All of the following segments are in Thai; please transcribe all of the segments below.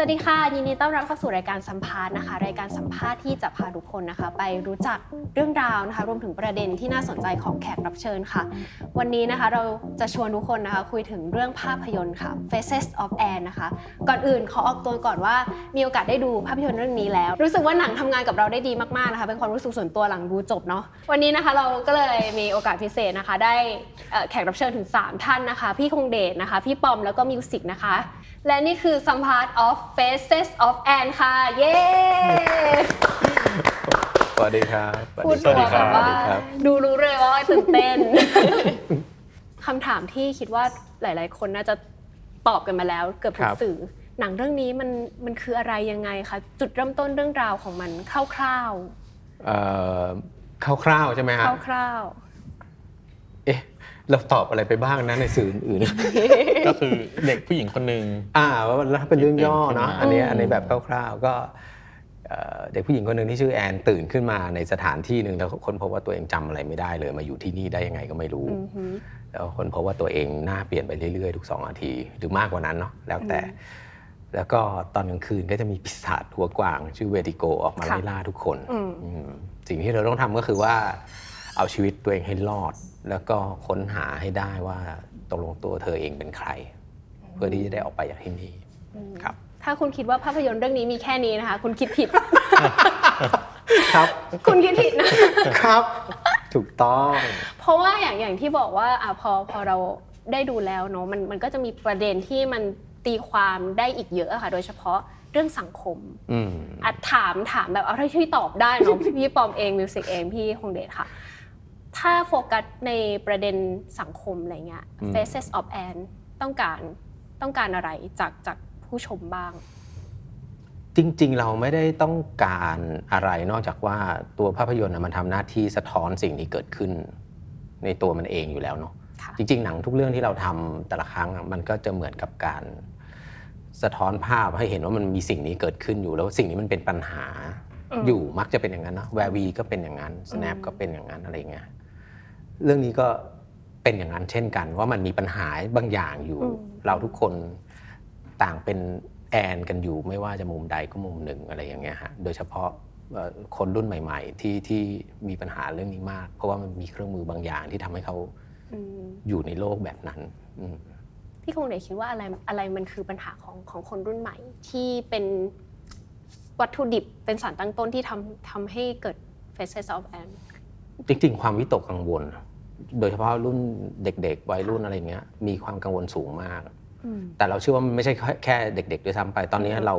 สวัสดีค่ะ ยินดีต้อนรับเข้าสู่รายการสัมภาษณ์นะคะ รายการสัมภาษณ์ที่จะพาทุกคนนะคะ ไปรู้จักเรื่องราวนะคะ รวมถึงประเด็นที่น่าสนใจของแขกรับเชิญค่ะ วันนี้นะคะเราจะชวนทุกคนนะคะ คุยถึงเรื่องภาพยนตร์ค่ะ Faces of Anne นะคะ ก่อนอื่นขอออกตัวก่อนว่ามีโอกาสได้ดูภาพยนตร์เรื่องนี้แล้ว รู้สึกว่าหนังทำงานกับเราได้ดีมากๆนะคะ เป็นความรู้สึกส่วนตัวหลังดูจบเนาะวันนี้นะคะเราก็เลยมีโอกาสพิเศษนะคะ ได้แขกรับเชิญถึง 3 ท่านนะคะ พี่คงเดชนะคะ พี่ปอมแล้วก็มิวสิกนะคะ และนี่คือสัมภาษณ์ of Faces of Anne ค่ะ เย้ สวัสดีครับพูดสวัสดีตัวคแบรับบว่าสวัสดีครับดูรู้เลยว่าตื่นเต้นคำถามที่คิดว่าหลาย ๆ คนน่าจะตอบกันมาแล้ว เกือบทุคกรับสื่อ หนังเรื่องนี้มันมันคืออะไรยังไงคะจุดเริ่มต้นเรื่องราวของมันคร่าวเอ่อคร่าวๆใช่ไหมๆฮะคร่าวเอ๊ะ เราตอบอะไรไปบ้างนะในสื่ออื่นก็คือเด็กผู้หญิงคนหนึ่งอ่าว่าแล้วถ้าเป็นเรื่องย่อเนาะอืมอันนี้อันนี้แบบคร่าวๆก็เอ่อเด็กผู้หญิงคนหนึ่งที่ชื่อแอนตื่นขึ้นมาในสถานที่หนึ่งแล้วคนพบว่าตัวเองจำอะไรไม่ได้เลยมาอยู่ที่นี่ได้ยังไงก็ไม่รู้ๆอือหือแล้วคนพบว่าตัวเองหน้าเปลี่ยนไปเรื่อยๆทุกสองนาทีหรือมากกว่านั้นเนาะแล้วแต่ แล้วก็ตอนกลางคืนก็จะมีปีศาจหัวกวาง ชื่อเวติโกออกมาค่ะไล่ล่าทุกคนอืมอืมสิ่งที่เราต้องทำก็คือว่า เอาชีวิตตัวเองให้รอด แล้วก็ค้นหาให้ได้ว่าตกลงตัวเธอเองเป็นใคร เพื่อที่จะได้ออกไปจากที่นี่ครับ ถ้าคุณคิดว่าภาพยนตร์เรื่องนี้มีแค่นี้นะคะ คุณคิดผิด ครับ คุณคิดผิดนะครับ ถูกต้อง เพราะว่าอย่างอย่างที่บอกว่าอะพอพอเราได้ดูแล้วเนาะมันมันก็จะมีประเด็นที่มันตีความได้อีกเยอะอะค่ะ โดยเฉพาะเรื่องสังคมอืมอะถามถามแบบเอาเท่าที่ตอบได้เนาะพี่ปอมเองมิวสิกเองพี่คงเดชค่ะ ถ้าโฟกัสในประเด็นสังคมอะไรเงี้ยอืม Faces of Anne ต้องการต้องการอะไรจากจากผู้ชมบ้าง จริง ๆ เราไม่ได้ต้องการอะไรนอกจากว่าตัวภาพยนตร์น่ะมันทำหน้าที่สะท้อนสิ่งที่เกิดขึ้น ในตัวมันเองอยู่แล้วเนาะค่ะจริง ๆ หนังทุกเรื่องที่เราทำแต่ละครั้งอะมันก็จะเหมือนกับการสะท้อนภาพให้เห็นว่ามันมีสิ่งนี้เกิดขึ้นอยู่แล้วสิ่งนี้มันเป็นปัญหา อืมอยู่มักจะเป็นอย่างนั้นเนาะแวร์วีก็เป็นอย่างนั้น snap อืมก็เป็นอย่างนั้นอะไรเงี้ยเรื่องนี้ก็เป็นอย่างนั้นเช่นกัน ว่ามันมีปัญหาบางอย่างอยู่ เราทุกคนต่างเป็นแอนกันอยู่ไม่ว่าจะมุมใดก็มุมหนึ่งอะไรอย่างเงี้ยฮะโดยเฉพาะเอ่อคนรุ่นใหม่ ๆ ที่ที่มีปัญหาเรื่องนี้มาก เพราะว่ามันมีเครื่องมือบางอย่างที่ทำให้เขาอืมอยู่ในโลกแบบนั้นอืมพี่คงเดชคิดว่าอะไรอะไรมันคือปัญหาของของคนรุ่นใหม่ที่เป็น วัตถุดิบเป็นสารตั้งต้นที่ทำทำให้เกิด Faces of Anne จริงๆ ความวิตกกังวล โดยเฉพาะรุ่นเด็กๆ วัยรุ่นอะไรเงี้ย มีความกังวลสูงมากอืมแต่เราเชื่อว่ามันไม่ใช่แค่แค่เด็ก ๆ ด้วยซ้ำไป ตอนนี้เรา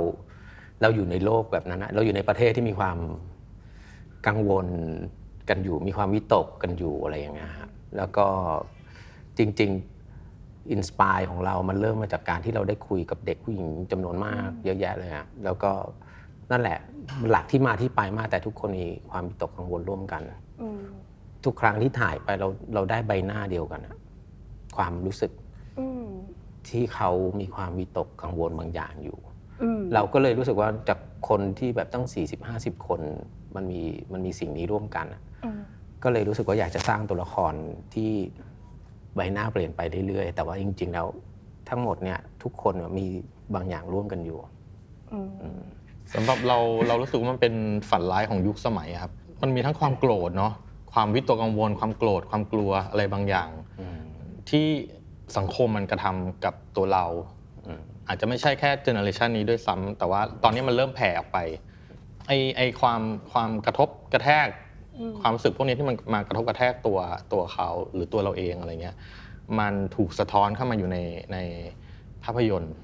เราอยู่ในโลกแบบนั้นนะเราอยู่ในประเทศที่มีความกังวลกันอยู่ มีความวิตกกันอยู่อะไรอย่างเงี้ยฮะแล้วก็จริง ๆ อินสปายของเรา มันเริ่มมาจากการที่เราได้คุยกับเด็กผู้หญิงจำนวนมาก เยอะแยะเลยอะแล้วก็ นั่นแหละหลักที่มาที่ไปมากแต่ทุกคนมีความวิตกกังวลร่วมกันอืมทุกครั้งที่ถ่ายไปเราเราได้ใบหน้าเดียวกันอะความรู้สึกอืมที่เขามีความวิตกกังวลบางอย่างอยู่อืมเราก็เลยรู้สึกว่าจากคนที่แบบตั้ง 40-50 คนมันมีมันมีสิ่งนี้ร่วมกันอะอืมก็เลยรู้สึกว่าอยากจะสร้างตัวละครที่ใบหน้าเปลี่ยนไปเรื่อยๆ แต่ว่าจริง ๆ แล้วทั้งหมดเนี่ยทุกคนมีบางอย่างร่วมกันอยู่อืม สำหรับเราเรารู้สึกว่ามันเป็นฝันร้ายของยุคสมัยครับ มันมีทั้งความโกรธเนาะความวิตกกังวล ความโกรธความกลัวอะไรบางอย่างอืมที่สังคมมันกระทำกับตัวเราอืมอาจจะไม่ใช่แค่เจเนอเรชันนี้ด้วยซ้ำแต่ว่าตอนนี้มันเริ่มแผ่ออกไปไอไอความความกระทบกระแทกอืมความรู้สึกพวกนี้ที่มันมากระทบกระแทกตัวตัวเขาหรือตัวเราเองอะไรเงี้ยมันถูกสะท้อนเข้ามาอยู่ในในภาพยนตร์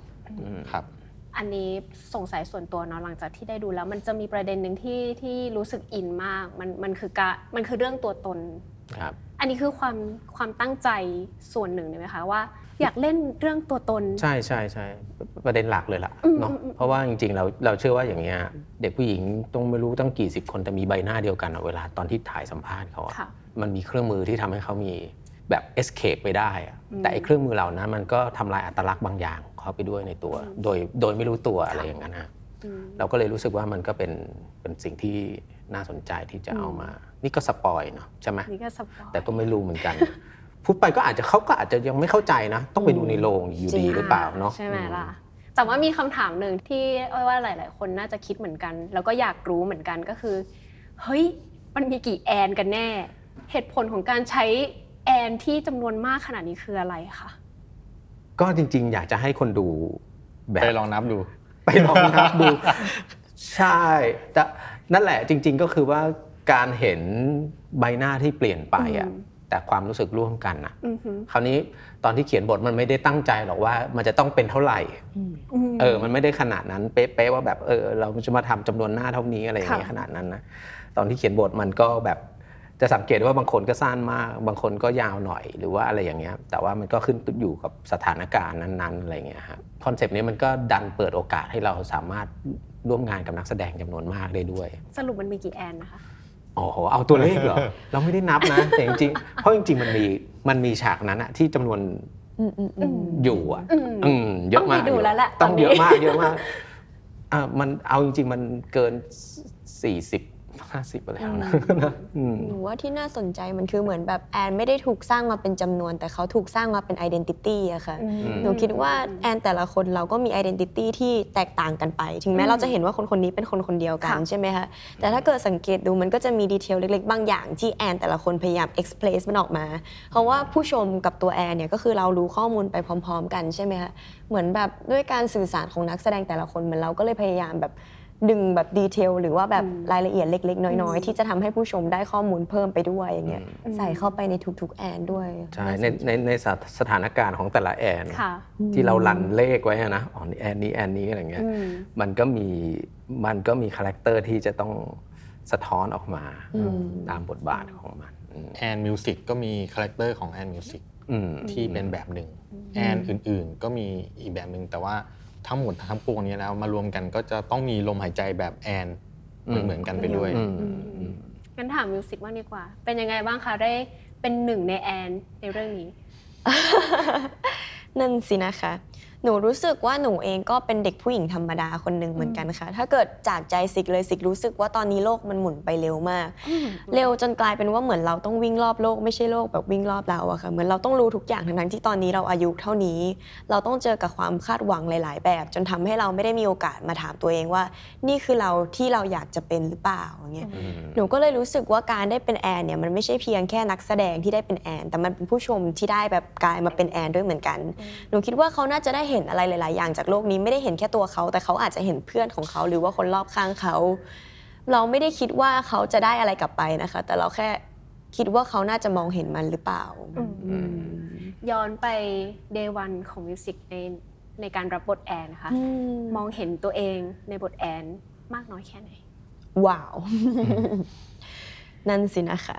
ครับ อันนี้สงสัยส่วนตัวเนาะหลังจากที่ได้ดูแล้วมันจะมีประเด็นหนึ่งที่ที่รู้สึกอินมากมันมันคือการมันคือเรื่องตัวตน ครับ อันนี้คือความความตั้งใจส่วนหนึ่งเลยไหมคะว่า อยากเล่นเรื่องตัวตน ใช่ใช่ใช่ประเด็นหลักเลยล่ะอืมเนาะอืมอืม เพราะว่าจริงๆเราเราเชื่อว่าอย่างเงี้ยเด็กผู้หญิงต้องไม่รู้ตั้งกี่สิบคนแต่มีใบหน้าเดียวกันอะเวลาตอนที่ถ่ายสัมภาษณ์เขาอะ ค่ะ มันมีเครื่องมือที่ทำให้เขามีแบบ escape ไปได้อะอืม แต่ไอ้เครื่องมือเหล่านั้นมันก็ทำลายอัตลักษณ์บางอย่างของ เขาไปด้วยในตัว โดยโดยไม่รู้ตัวอะไรอย่างนั้นฮะอืมเราก็เลยรู้สึกว่ามันก็เป็นเป็นสิ่งที่น่าสนใจที่จะเอามา นี่ก็สปอยเนาะใช่ไหมนี่ก็สปอยแต่ก็ไม่รู้เหมือนกันพูดไปก็อาจจะเขาก็อาจจะยังไม่เข้าใจนะ ต้องไปดูในโรงอยู่ดีหรือเปล่าเนาะใช่ไหมล่ะแต่ว่ามีคำถามหนึ่งที่อ้อยว่าหลาย ๆ คนน่าจะคิดเหมือนกัน แล้วก็อยากรู้เหมือนกันก็คือ เฮ้ยมันมีกี่แอนกันแน่ เหตุผลของการใช้แอนที่จำนวนมากขนาดนี้คืออะไรคะ ก็จริง ๆ อยากจะให้คนดูแบบไปลองนับดู ไปลองนับดู ใช่แต่นั่นแหละจริง ๆก็คือว่าการเห็นใบหน้าที่เปลี่ยนไปอะแต่ความรู้สึกร่วมกันอะอือหือคราวนี้ตอนที่เขียนบทมันไม่ได้ตั้งใจหรอกว่า มันจะต้องเป็นเท่าไหร่มเออ มันไม่ได้ขนาดนั้นเป๊ะๆว่าแบบเออ เราจะมาทำจำนวนหน้าเท่านี้อะไรอย่างเงี้ยค่ะขนาดนั้นนะตอนที่เขียนบทมันก็แบบ จะสังเกตว่าบางคนก็สั้นมาก บางคนก็ยาวหน่อยหรือว่าอะไรอย่างเงี้ยแต่ว่ามันก็ขึ้นอยู่กับสถานการณ์นั้นๆอะไรอย่างเงี้ยฮะคอนเซปต์นี้มันก็ดันเปิดโอกาสให้เราสามารถร่วมงานกับนักแสดงจำนวนมากได้ด้วย สรุปมันมีกี่แอนนะคะโอ้โหเอาตัวเลขเหรอ เราไม่ได้นับนะ แต่จริงๆ เพราะจริง ๆ มันมีมันมีฉากนั้นอะที่จำนวนอืมอืมอืมอยู่อะอืมอืมเยอะมากต้องไปดูแล้วแหละต้องตอนนี้เยอะมากเยอะมากอ่ามันเอาจริง ๆ มันเกินสี่สิบ ห้าสิบไปแล้วนะอืม หนูว่าที่น่าสนใจมันคือเหมือนแบบแอนไม่ได้ถูกสร้างมาเป็นจำนวน แต่เขาถูกสร้างมาเป็น identity อะค่ะ อืม หนูคิดว่าแอนแต่ละคนเราก็มี identity ที่แตกต่างกันไป ถึงแม้อืมเราจะเห็นว่าคนคนนี้เป็นคนคนเดียวกันค่ะ ใช่ไหมคะ แต่ถ้าเกิดสังเกตดูมันก็จะมี detail เล็กๆ บางอย่างที่แอนแต่ละคนพยายาม express มันออกมา เพราะว่าผู้ชมกับตัวแอนเนี่ยก็คือเรารู้ข้อมูลไปพร้อม ๆ กันใช่ไหมคะ เหมือนแบบด้วยการสื่อสารของนักแสดงแต่ละคนเหมือนเราก็เลยพยายามแบบ ดึงแบบ detail หรือว่าแบบอืมรายละเอียดเล็ก ๆ น้อยอืมๆที่จะทำให้ผู้ชมได้ข้อมูลเพิ่มไปด้วยอย่างเงี้ยอืมใส่เข้าไปในทุกๆแอนด้วยใช่ในในในสถสถานการณ์ของแต่ละแอนค่ะที่เรารันเลขไว้อะนะอ๋อนี่แอนนี้แอนนี้อะไรเงี้ยอืมมันก็มีมันก็มีคาแรคเตอร์ที่จะต้องสะท้อนออกมาอืมตามบทบาทของมันอืมแอนมิวสิกก็มีคาแรคเตอร์ของแอนมิวสิกอืมที่เป็นแบบหนึ่งแอนอื่นๆ ก็มีอีกแบบหนึ่งแต่ว่า ทั้งหมดทั้งปวงนี้แล้วมารวมกันก็จะต้องมีลมหายใจแบบแอนเหมือนๆกันไปด้วยอืมอืมงั้นถามมิวสิกบ้างดีกว่า เป็นยังไงบ้างคะได้เป็นหนึ่งในแอนในเรื่องนี้ นั่นสินะคะ หนูรู้สึกว่าหนูเองก็เป็นเด็กผู้หญิงธรรมดาคนหนึ่งเหมือนกันค่ะ ถ้าเกิดจากใจสิกเลยสิกรู้สึกว่าตอนนี้โลกมันหมุนไปเร็วมาก เร็วจนกลายเป็นว่าเหมือนเราต้องวิ่งรอบโลกไม่ใช่โลกแบบวิ่งรอบเราอะค่ะ เหมือนเราต้องรู้ทุกอย่างทั้งๆที่ตอนนี้เราอายุเท่านี้ เราต้องเจอกับความคาดหวังหลาย ๆ แบบ จนทำให้เราไม่ได้มีโอกาสมาถามตัวเองว่า นี่คือเราที่เราอยากจะเป็นหรือเปล่าอย่างเงี้ยอืมหนูก็เลยรู้สึกว่าการได้เป็นแอนเนี่ยมันไม่ใช่เพียงแค่นักแสดงที่ได้เป็นแอน แต่มันเป็นผู้ชมที่ได้แบบกลายมาเป็นแอนด้วยเหมือนกัน หนูคิดว่าเขาน่าจะได้เห็นอะไรหลาย ๆ อย่างจากโลกนี้ไม่ได้เห็นแค่ตัวเขา แต่เขาอาจจะเห็นเพื่อนของเขา หรือว่าคนรอบข้างเขา เราไม่ได้คิดว่าเขาจะได้อะไรกลับไปนะคะ แต่เราแค่คิดว่าเขาน่าจะมองเห็นมันหรือเปล่าอืมอืมย้อนไปเดวันของมิวสิกในในการรับบทแอนนะคะอืมมองเห็นตัวเองในบทแอนมากน้อยแค่ไหน ว้าว นั่นสินะคะ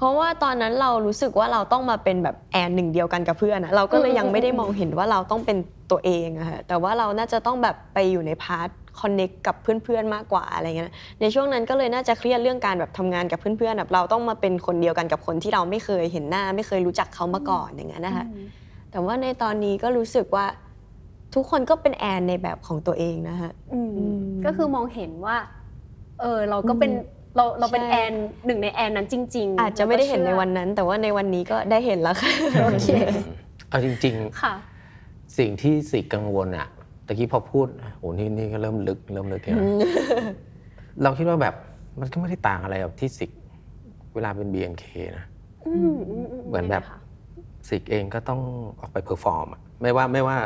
เพราะว่าตอนนั้นเรารู้สึกว่าเราต้องมาเป็นแบบแอนหนึ่งเดียวกันกับเพื่อนอะเราก็เลยยังไม่ได้มองเห็นว่าเราต้องเป็นตัวเองอะค่ะแต่ว่าเราน่าจะต้องแบบไปอยู่ใน part connect กับเพื่อนๆมากกว่าอะไรเงี้ยในช่วงนั้นก็เลยน่าจะเครียดเรื่องการแบบทำงานกับเพื่อนๆแบบเราต้องมาเป็นคนเดียวกันกับคนที่เราไม่เคยเห็นหน้า ไม่เคยรู้จักเขามาก่อนอย่างเงี้ยนะคะแต่ว่าในตอนนี้ก็รู้สึกว่าทุกคนก็เป็นแอนในแบบของตัวเองนะคะอืมอืมก็คือมองเห็นว่า เออเราก็เป็นอืม เราเราเป็นใช่แอนหนึ่งในแอนนั้นจริงๆอาจจะไม่ได้เห็นในแล้วก็วันนั้น แต่ว่าในวันนี้ก็ได้เห็นแล้วค่ะโอเคเอาจริงค่ะๆสิ่งที่สิกังวลอะตะกี้พอพูดโอ้นี่นี่ก็เริ่มลึกเริ่มลึกแล้วเราคิดว่าแบบมันก็ไม่ได้ต่างอะไรกับที่สิกเวลาเป็น BNK นะอืมอืมเหมือนแบบยังไงคะสิกเองก็ต้องออกไป perform อะไม่ว่าไม่ว่า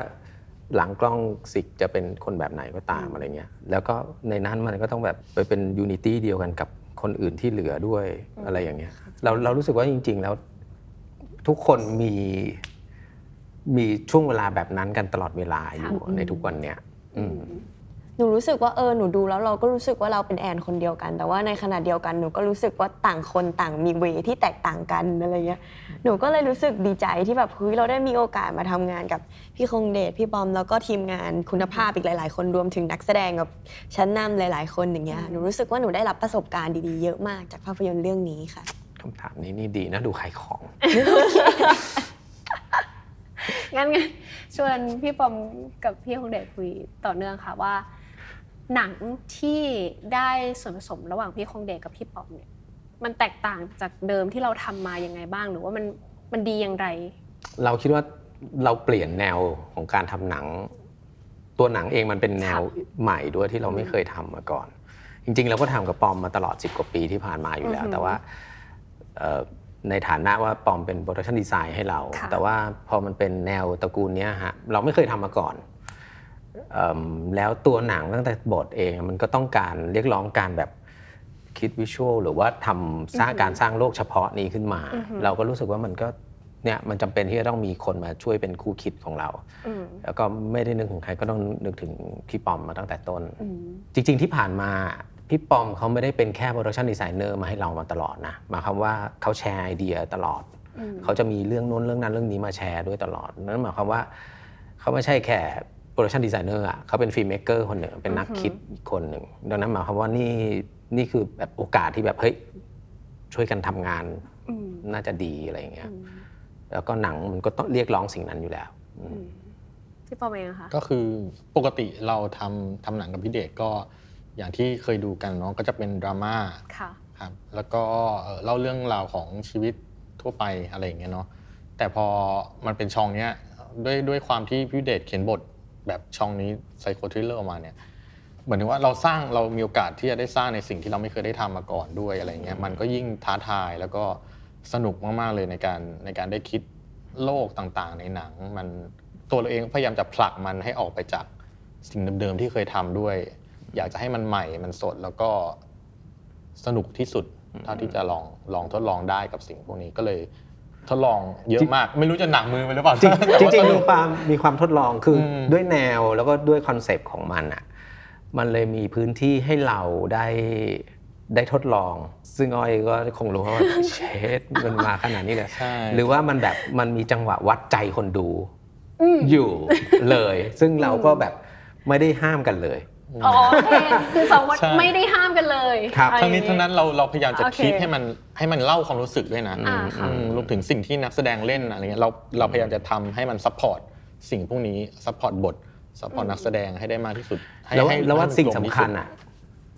หลังกล้องสิกจะเป็นคนแบบไหนก็ตามอะไรเงี้ยแล้วก็ในนั้นมันก็ต้องแบบไปเป็น unity เดียวกันกับคนอื่นที่เหลือด้วยอะไรอย่างเงี้ยเราเรารู้สึกว่าจริง ๆ แล้วทุกคนมีมีช่วงเวลาแบบนั้นกันตลอดเวลาอยู่ในทุกวันเนี้ยอืม หนูรู้สึกว่าเออหนูดูแล้วเราก็รู้สึกว่าเราเป็นแอนคนเดียวกัน แต่ว่าในขณะเดียวกันหนูก็รู้สึกว่าต่างคนต่างมีเวที่แตกต่างกันอะไรเงี้ยหนูก็เลยรู้สึกดีใจที่แบบเฮ้ยเราได้มีโอกาสมาทำงานกับพี่คงเดชพี่บอมแล้วก็ทีมงานคุณภาพอีกหลาย ๆ คนรวมถึงนักแสดงกับชั้นนำหลาย ๆ คนอย่างเงี้ยหนูรู้สึกว่าหนูได้รับประสบการณ์ดีๆเยอะมากจากภาพยนตร์เรื่องนี้ค่ะคำถามนี้นี่ดีนะดูขายของงั้นงั้นชวนพี่ปอมกับพี่คงเดชคุยต่อเนื่องค่ะว่า หนังที่ได้ส่วนผสมระหว่างพี่คงเดชกับพี่ป๊อปเนี่ยมันแตกต่างจากเดิมที่เราทำมายังไงบ้าง หรือว่ามันมันดีอย่างไร เราคิดว่าเราเปลี่ยนแนวของการทำหนัง ตัวหนังเองมันเป็นแนวใหม่ด้วยที่เราไม่เคยทำมาก่อน จริง ๆ เราก็ทำกับปอมมาตลอด 10 กว่าปีที่ผ่านมาอยู่แล้วอือหือแต่ว่าเอ่อในฐานะว่าปอมเป็น production design ให้เราค่ะแต่ว่าพอมันเป็นแนวตระกูลเนี้ยฮะเราไม่เคยทำมาก่อนเอิ่ม แล้วตัวหนังตั้งแต่บทเองมันก็ต้องการเรียกร้องการแบบคิด visual หรือว่าทำสร้างการสร้างโลกเฉพาะนี้ขึ้นมาอือหือเราก็รู้สึกว่ามันก็เนี่ยมันจำเป็นที่จะต้องมีคนมาช่วยเป็นคู่คิดของเราอืมแล้วก็ไม่ได้นึกถึงใครก็ต้องนึกถึงพี่ปอมมาตั้งแต่ต้นอืมจริง ๆ ที่ผ่านมาพี่ปอมเขาไม่ได้เป็นแค่ production designer มาให้เรามาตลอดนะหมายความว่าเขาแชร์ไอเดียตลอดอืมเขาจะมีเรื่องโน้นเรื่องนั้นเรื่องนี้มาแชร์ด้วยตลอดนั่นหมายความว่าเขาไม่ใช่แค่ production designer อะเขาเป็น filmmaker คนหนึ่งเป็นนักคิดอีกคนหนึ่งดังนั้นหมายความว่านี่นี่คือแบบโอกาสที่แบบเฮ้ยช่วยกันทำงานอืมน่าจะดีอะไรอย่างเงี้ยอืมแล้วก็หนังมันก็ต้องเรียกร้องสิ่งนั้นอยู่แล้วอือืมมพี่ปอมเองอะคะก็คือปกติเราทำทำหนังกับพี่เดชก็อย่างที่เคยดูกันเนาะก็จะเป็นดราม่าค่ะครับแล้วก็เอ่อเล่าเรื่องราวของชีวิตทั่วไปอะไรอย่างเงี้ยเนาะแต่พอมันเป็นช่องเนี้ยด้วยด้วยความที่พี่เดชเขียนบท แบบ genre นี้ psycho thriller ออกมาเนี่ยเหมือนถึงว่าเราสร้างเรามีโอกาสที่จะได้สร้างในสิ่งที่เราไม่เคยได้ทำมาก่อนด้วยอะไรเงี้ยมันก็ยิ่งท้าทายแล้วก็สนุกมากๆเลยในการในการได้คิดโลกต่างๆ ในหนัง มันตัวเราเองพยายามจะผลักมันให้ออกไปจากสิ่งเดิมๆที่เคยทำด้วย อยากจะให้มันใหม่มันสดแล้วก็สนุกที่สุดเท่าที่จะลองลองทดลองได้กับสิ่งพวกนี้ก็เลย ทดลองเยอะมาก ไม่รู้จะหนักมือไปหรือเปล่าจริงแต่จว่าริงสๆนุมีกความมีความทดลองคืออมด้วยแนวแล้วก็ด้วยคอนเซปต์ของมันอะมันเลยมีพื้นที่ให้เราได้ได้ทดลอง ซึ่งอ้อยก็คงรู้ว่าเชดมันมาขนาดนี้เลยใช่หรือว่ามันแบบมันมีจังหวะวัดใจคนดูอืมอยู่เลย ซึ่งเราก็แบบไม่ได้ห้ามกันเลย อ๋อโอเคคือสองคนใช่ ไม่ได้ห้ามกันเลยครับ อะไรอทั้งย่านี้ทั้งนั้นเราเราพยายามจะโอเคคิดให้มันให้มันเล่าความรู้สึกด้วยนะอ่าค่ะ อืมรวมถึงสิ่งที่นักแสดงเล่นอะไรเงี้ยเราเราพยายามจะทำให้มัน support สิ่งพวกนี้ sup port บท support นักแสดงให้ได้มากที่สุดให้แล้วให้แล้วว่าให้มันสิ่งกลสำมที่คัญสุดอะ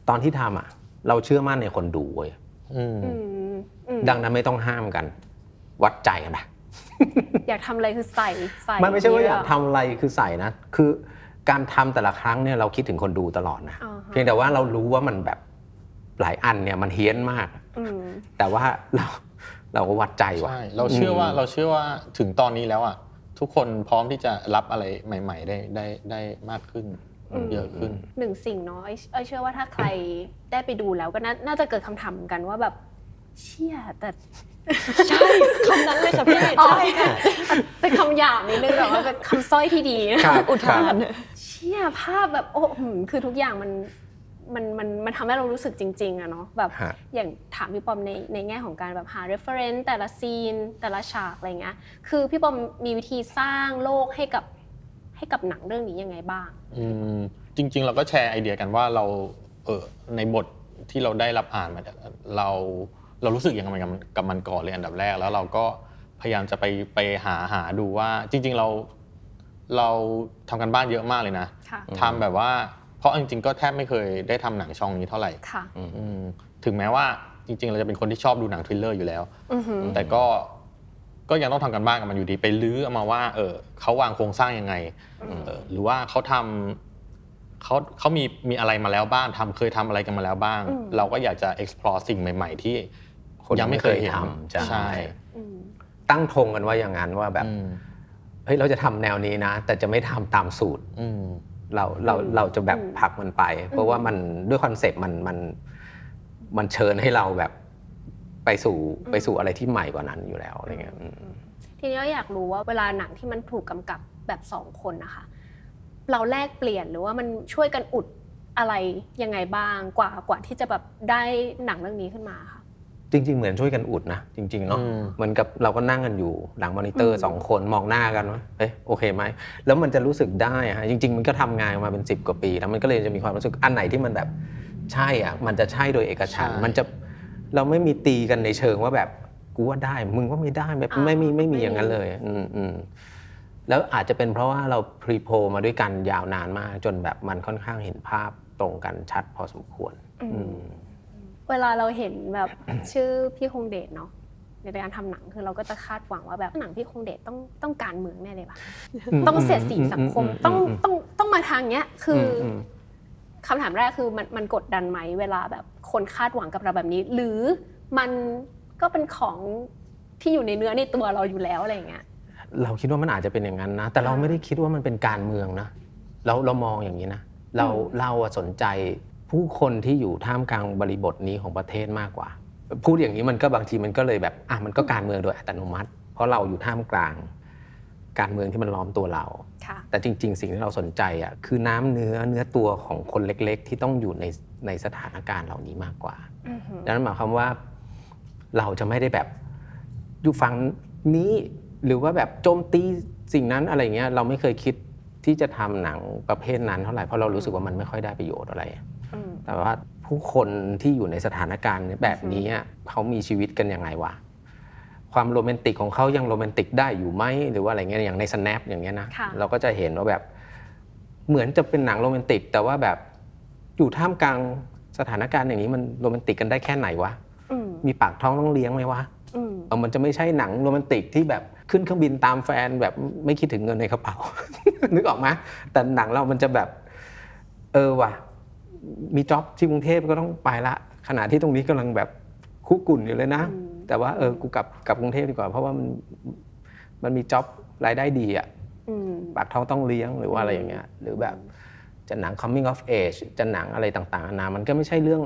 ตอนที่ทำอะ เราเชื่อมั่นในคนดูเว้ยอืม อืมอืมดังนั้นไม่ต้องห้ามกัน วัดใจกันนะอยากทำอะไรคือใส่ใส่มันไม่ใช่ว่าอยากเทำอะไรคือใส่นะ คือ การทำแต่ละครั้งเนี่ยเราคิดถึงคนดูตลอดนะอ่าฮะเพียงแต่ว่าเรารู้ว่ามันแบบหลายอันเนี่ยมันเฮี้ยนมากอืมแต่ว่าเราเราก็วัดใจว่ะใช่เราเชื่อว่าอืมเราเชื่อว่าถึงตอนนี้แล้วอะทุกคนพร้อมที่จะรับอะไรใหม่ ๆ ได้ได้ได้มากขึ้นอืมเยอะขึ้นหนึ่งสิ่งเนาะไอ้ไอ้เชื่อว่าถ้าใครได้ไปดูแล้วก็น่าน่าจะเกิดคำถามเหมือนกันว่าแบบเชี่ยแต่ใช่คำนั้นเลยค่ะพี่อ๋อใช่ค่ะเป็นคำหยาบนิดนึงแต่ว่าเป็นคำสร้อยที่ดีนะครับอุทานเชี่ยภาพแบบโอ้หืมคือทุกอย่างมันมันมันมันทำให้เรารู้สึกจริงๆอะเนาะแบบฮะ อย่างถามพี่ปอมในในแง่ของการแบบหา reference แต่ละซีน แต่ละฉากอะไรเงี้ยคือพี่ปอมมีวิธีสร้างโลกให้กับให้กับหนังเรื่องนี้ยังไงบ้าง อืมจริง ๆ เราก็แชร์ไอเดียกันว่าเราเออในบทที่เราได้รับอ่านมาเนี่ยเราเรารู้สึกยังไงกับมันกับมันก่อนเลยอันดับแรก แล้วเราก็พยายามจะไปไปหาหาดูว่าจริง ๆ เรา เราทำกันบ้านเยอะมากเลยนะค่ะทำแบบว่า เพราะจริงๆก็แทบไม่เคยได้ทำหนังช่องนี้เท่าไหร่ค่ะอืมถึงแม้ว่าจริง ๆ เราจะเป็นคนที่ชอบดูหนังทริลเลอร์อยู่แล้ว อือหือแต่ก็ก็ยังต้องทำกันบ้านกับมันอยู่ดีไปลื้อเอามาว่า เออเขาวางโครงสร้างยังไงเออหรือว่าเขาทำเขาเขามีมีอะไรมาแล้วบ้างทำเคยทำอะไรกันมาแล้วบ้างอืมเราก็อยากจะ explore สิ่งใหม่ ๆ ที่คนยังไม่เคยเห็นทำใช่ใช่อืมตั้งธงกันว่าอย่างนั้นว่าแบบ อืม เฮ้ยเราจะทำแนวนี้นะ แต่จะไม่ทำตามสูตรอืมเราเราอืมเราจะแบบอืมผลักมันไป เพราะว่ามันด้วยคอนเซปต์มันมันมันเชิญให้เราแบบไปสู่ไปสู่อะไรที่ใหม่กว่านั้นอยู่แล้วอะไรเงี้ยอืมทีนี้เราอยากรู้ว่าเวลาหนังที่มันถูกกำกับแบบสองคนนะคะเราแลกเปลี่ยนหรือว่ามันช่วยกันอุดอะไรยังไงบ้างกว่ากว่าที่จะแบบได้หนังเรื่องนี้ขึ้นมาค่ะ จริง ๆ เหมือนช่วยกันอุดนะจริง ๆ เนาะอืมเหมือนกับเราก็นั่งกันอยู่หลังมอนิเตออืร์มสองคนมองหน้ากันว่าเอ๊ะโอเคไหมแล้วมันจะรู้สึกได้อะฮะจริง ๆ มันก็ทำงานมาเป็น 10 กว่าปี แล้วมันก็เลยจะมีความรู้สึกอันไหนที่มันแบบใช่อะมันจะใช่โดยเอกฉันท์ใช่มันจะเราไม่มีตีกันในเชิงว่าแบบกูว่าได้ มึงว่าไม่ได้แบบอ่าไม่มีไม่มีไม่มีอย่างนั้นเลย อืมอืมแล้วอาจจะเป็นเพราะว่าเราพรีโพลมาด้วยกันยาวนานมาก จนแบบมันค่อนข้างเห็นภาพตรงกันชัดพอสมควร อืมอืม เวลาเราเห็นแบบชื่อพี่คงเดชเนาะในการทำหนังคือเราก็จะคาดหวังว่าแบบหนังพี่คงเดชต้องต้องการเมืองแน่เลยปะต้องเสียดสีสังคมต้องต้องต้องมาทางเนี้ยคืออมคำถามแรกคือมันมันกดดันไหมเวลาแบบคนคาดหวังกับเราแบบนี้ หรือมันก็เป็นของที่อยู่ในเนื้อในตัวเราอยู่แล้วอะไรอย่างเงี้ยเราคิดว่ามันอาจจะเป็นอย่างนั้นนะ แต่เราอ่าไม่ได้คิดว่ามันเป็นการเมืองนะ เราเรามองอย่างนี้นะ เราอืมเราอะสนใจ ผู้คนที่อยู่ท่ามกลางบริบทนี้ของประเทศมากกว่า พูดอย่างนี้มันก็บางทีมันก็เลยแบบอะมันก็การเมืองโดยอัตโนมัติ เพราะเราอยู่ท่ามกลาง การเมืองที่มันล้อมตัวเราค่ะแต่จริง ๆ สิ่งที่เราสนใจอะคือน้ำเนื้อเนื้อตัวของคนเล็ก ๆ ที่ต้องอยู่ในในสถานการณ์เหล่านี้มากกว่าอือหือดังนั้นหมายความว่าเราจะไม่ได้แบบอยู่ฝั่งนี้หรือว่าแบบโจมตีสิ่งนั้นอะไรเงี้ยเราไม่เคยคิดที่จะทำหนังประเภทนั้นเท่าไหร่เพราะเรารู้สึกว่ามันไม่ค่อยได้ประโยชน์อะไรอืม แต่ว่าผู้คนที่อยู่ในสถานการณ์แบบนี้อะเขามีชีวิตกันยังไงวะความโรแมนติกของเขายังโรแมนติกได้อยู่ไหมหรือว่าอะไรเงี้ยอย่างใน snap อย่างเงี้ยนะค่ะเราก็จะเห็นว่าแบบเหมือนจะเป็นหนังโรแมนติก แต่ว่าแบบอยู่ท่ามกลางสถานการณ์อย่างนี้มันโรแมนติกกันได้แค่ไหนวะอืมมีปากท้องต้องเลี้ยงไหมวะอืมเออมันจะไม่ใช่หนังโรแมนติกที่แบบขึ้นเครื่องบินตามแฟนแบบไม่คิดถึงเงินในกระเป๋า นึกออกไหมแต่หนังเรามันจะแบบ เออว่ะ มีจ็อบที่กรุงเทพก็ต้องไปละขณะที่ตรงนี้กำลังแบบคุกกุ่นอยู่เลยนะอืมแต่ว่าเออกูกลับกลับกรุงเทพดีกว่า เพราะว่ามันมันมีจ็อบรายได้ดีอะอืมปากท้องต้องเลี้ยงหรือว่าอะไรอย่างเงี้ยหรือแบบจะหนัง coming of age จะหนังอะไรต่างๆนานามันก็ไม่ใช่เรื่อง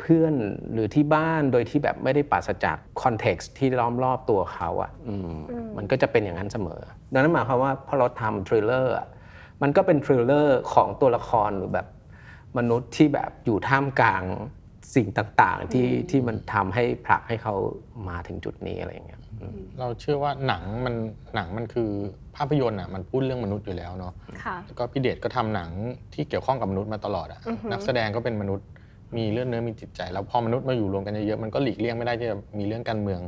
เพื่อนหรือที่บ้านโดยที่แบบไม่ได้ปราศจาก context ที่ล้อมรอบตัวเขาอะ่ะอืมอืมมันก็จะเป็นอย่างนั้นเสมอ ดังนั้นหมายความว่าพอเราทำ thriller มันก็เป็น thriller ของตัวละครหรือแบบ มนุษย์ที่แบบอยู่ท่ามกลางสิ่งต่างๆ ที่ที่มันทำให้ผลักให้เขามาถึงจุดนี้อะไรอย่างเงี้ยอืมเราเชื่อว่าหนังมันหนังมันคือภาพยนตร์อะมันพูดเรื่องมนุษย์อยู่แล้วเนาะค่ะ แล้วก็พี่เดชก็ทำหนังที่เกี่ยวข้องกับมนุษย์มาตลอดอะอือหือนักแสดงก็เป็นมนุษย์มีเรื่องเนื้อมีจิตใจ แล้วพอมนุษย์มาอยู่รวมกันเยอะๆมันก็หลีกเลี่ยงไม่ได้ที่จะมีเรื่องการเมือง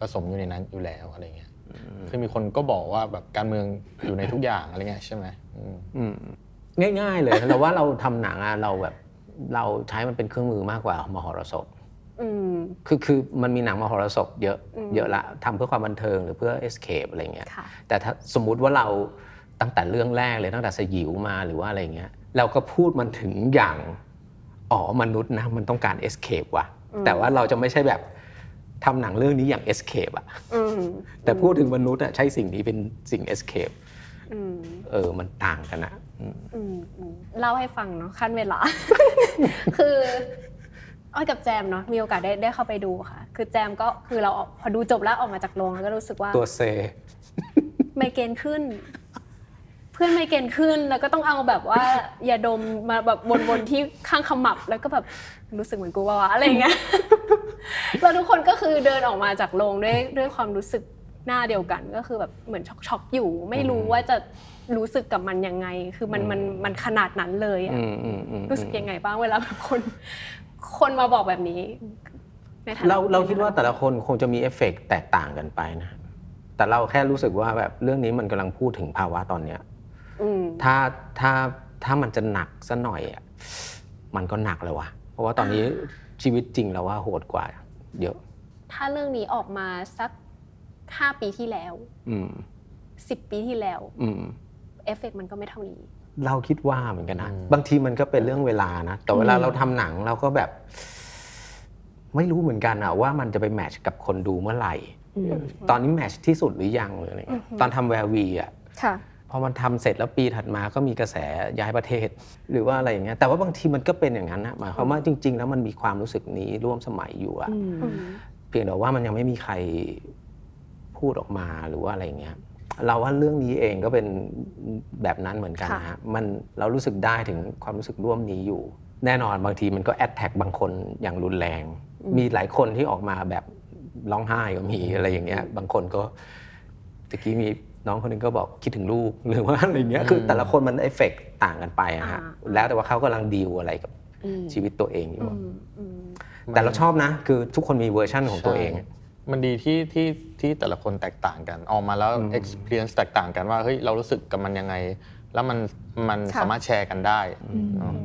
ผสมอยู่ในนั้นอยู่แล้วอะไรเงี้ยคือมีคนก็บอกว่าแบบการเมืองอยู่ในทุกอย่างอะไรเงี้ยใช่ไหมอืมอืม ง่าย ๆ เลย เราว่าเราทำหนังอะเราแบบเราใช้มันเป็นเครื่องมือมากกว่ามหรสพ อืม คือคือมันมีหนังมหรสพเยอะอืม เยอะละทำเพื่อความบันเทิงหรือเพื่อ escape อะไรเงี้ยค่ะ แต่ถ้าสมมุติว่าเราตั้งแต่เรื่องแรกเลยตั้งแต่สยิวมาหรือว่าอะไรเงี้ยเราก็พูดมันถึงอย่างอ๋อมนุษย์นะมันต้องการ escape ว่ะอืม แต่ว่าเราจะไม่ใช่แบบทำหนังเรื่องนี้อย่าง escape อะอืมแต่พูดถึงมนุษย์อะใช้สิ่งนี้เป็นสิ่ง escape อืม เออมันต่างกันอะอืมอืมอืม เล่าให้ฟังเนาะขั้นเวลา คืออ้อยกับแจมเนาะมีโอกาสได้ได้เข้าไปดูค่ะ คือแจมก็คือเราออกพอดูจบแล้วออกมาจากโรงแล้วก็รู้สึกว่าตัวเซไมเกรนขึ้น เพื่อนไมเกรนขึ้นแล้วก็ต้องเอาแบบว่ายาดมมาแบบวนๆที่ข้างขมับแล้วก็แบบรู้สึกเหมือนกูว่าวะอะไรอย่างเงี้ยแล้วทุกคนก็คือเดินออกมาจากโรงด้วยด้วยความรู้สึกหน้าเดียวกันก็คือแบบเหมือนช็อกๆอยู่ ไม่รู้ว่าจะ รู้สึกกับมันยังไง คือมันมันมันขนาดนั้นเลยอะอืมอืมอืมรู้สึกยังไงบ้างเวลาแบบคน คนมาบอกแบบนี้ในฐนะเราเราคิดว่าแต่ละคนคงจะมีเอฟเฟกต์แตกต่างกันไปนะ แต่เราแค่รู้สึกว่าแบบเรื่องนี้มันกำลังพูดถึงภาวะตอนเนี้ยอืมถ้าถ้าถ้ามันจะหนักซะหน่อยอะมันก็หนักเลยว่ะ เพราะว่าตอนนี้ชีวิตจริงเราว่าโหดกว่า เยอะ ถ้าเรื่องนี้ออกมาสักห้าปีที่แล้วอืมสิบปีที่แล้วอืม เอฟเฟกต์มันก็ไม่เท่านี้ เราคิดว่าเหมือนกันนะอืมบางทีมันก็เป็นเรื่องเวลานะ แต่เวลาอืมเราทำหนังเราก็แบบ ไม่รู้เหมือนกันอะว่ามันจะไปแมทช์กับคนดูเมื่อไหร่ ตอนนี้แมทช์ที่สุดหรือยังหรืออะไรเงี้ยตอนทำแวร์วีอะค่ะพอมันทำเสร็จแล้วปีถัดมาก็มีกระแสย้ายประเทศ หรือว่าอะไรอย่างเงี้ยแต่ว่าบางทีมันก็เป็นอย่างนั้นนะหมายความว่าจริง ๆ แล้วมันมีความรู้สึกนี้ร่วมสมัยอยู่อะอืมเพียงแต่ว่ามันยังไม่มีใครพูดออกมาหรือว่าอะไรอย่างเงี้ย เราว่าเรื่องนี้เองก็เป็นแบบนั้นเหมือนกันนะฮะมันเรารู้สึกได้ถึงความรู้สึกร่วมนี้อยู่ แน่นอนบางทีมันก็ attack บางคนอย่างรุนแรง มีหลายคนที่ออกมาแบบร้องไห้ก็มีอะไรอย่างเงี้ย บางคนก็ตะกี้มีน้องคนหนึ่งก็บอกคิดถึงลูกหรือว่าอะไรเงี้ยคือแต่ละคนมันเอฟเฟกต่างกันไปอะฮะอ่าแล้วแต่ว่าเขากำลังดีลอะไรกับอืมชีวิตตัวเองอยู่อือะมอืมแต่เราชอบนะ คือทุกคนมีเวอร์ชั่นของตัวเองใช่ มันดีที่ที่ที่แต่ละคนแตกต่างกัน ออกมาแล้ว experience แตกต่างกันว่าเฮ้ยเรารู้สึกกับมันยังไง แล้วมันมันค่ะ สามารถแชร์กันได้เนอะอืม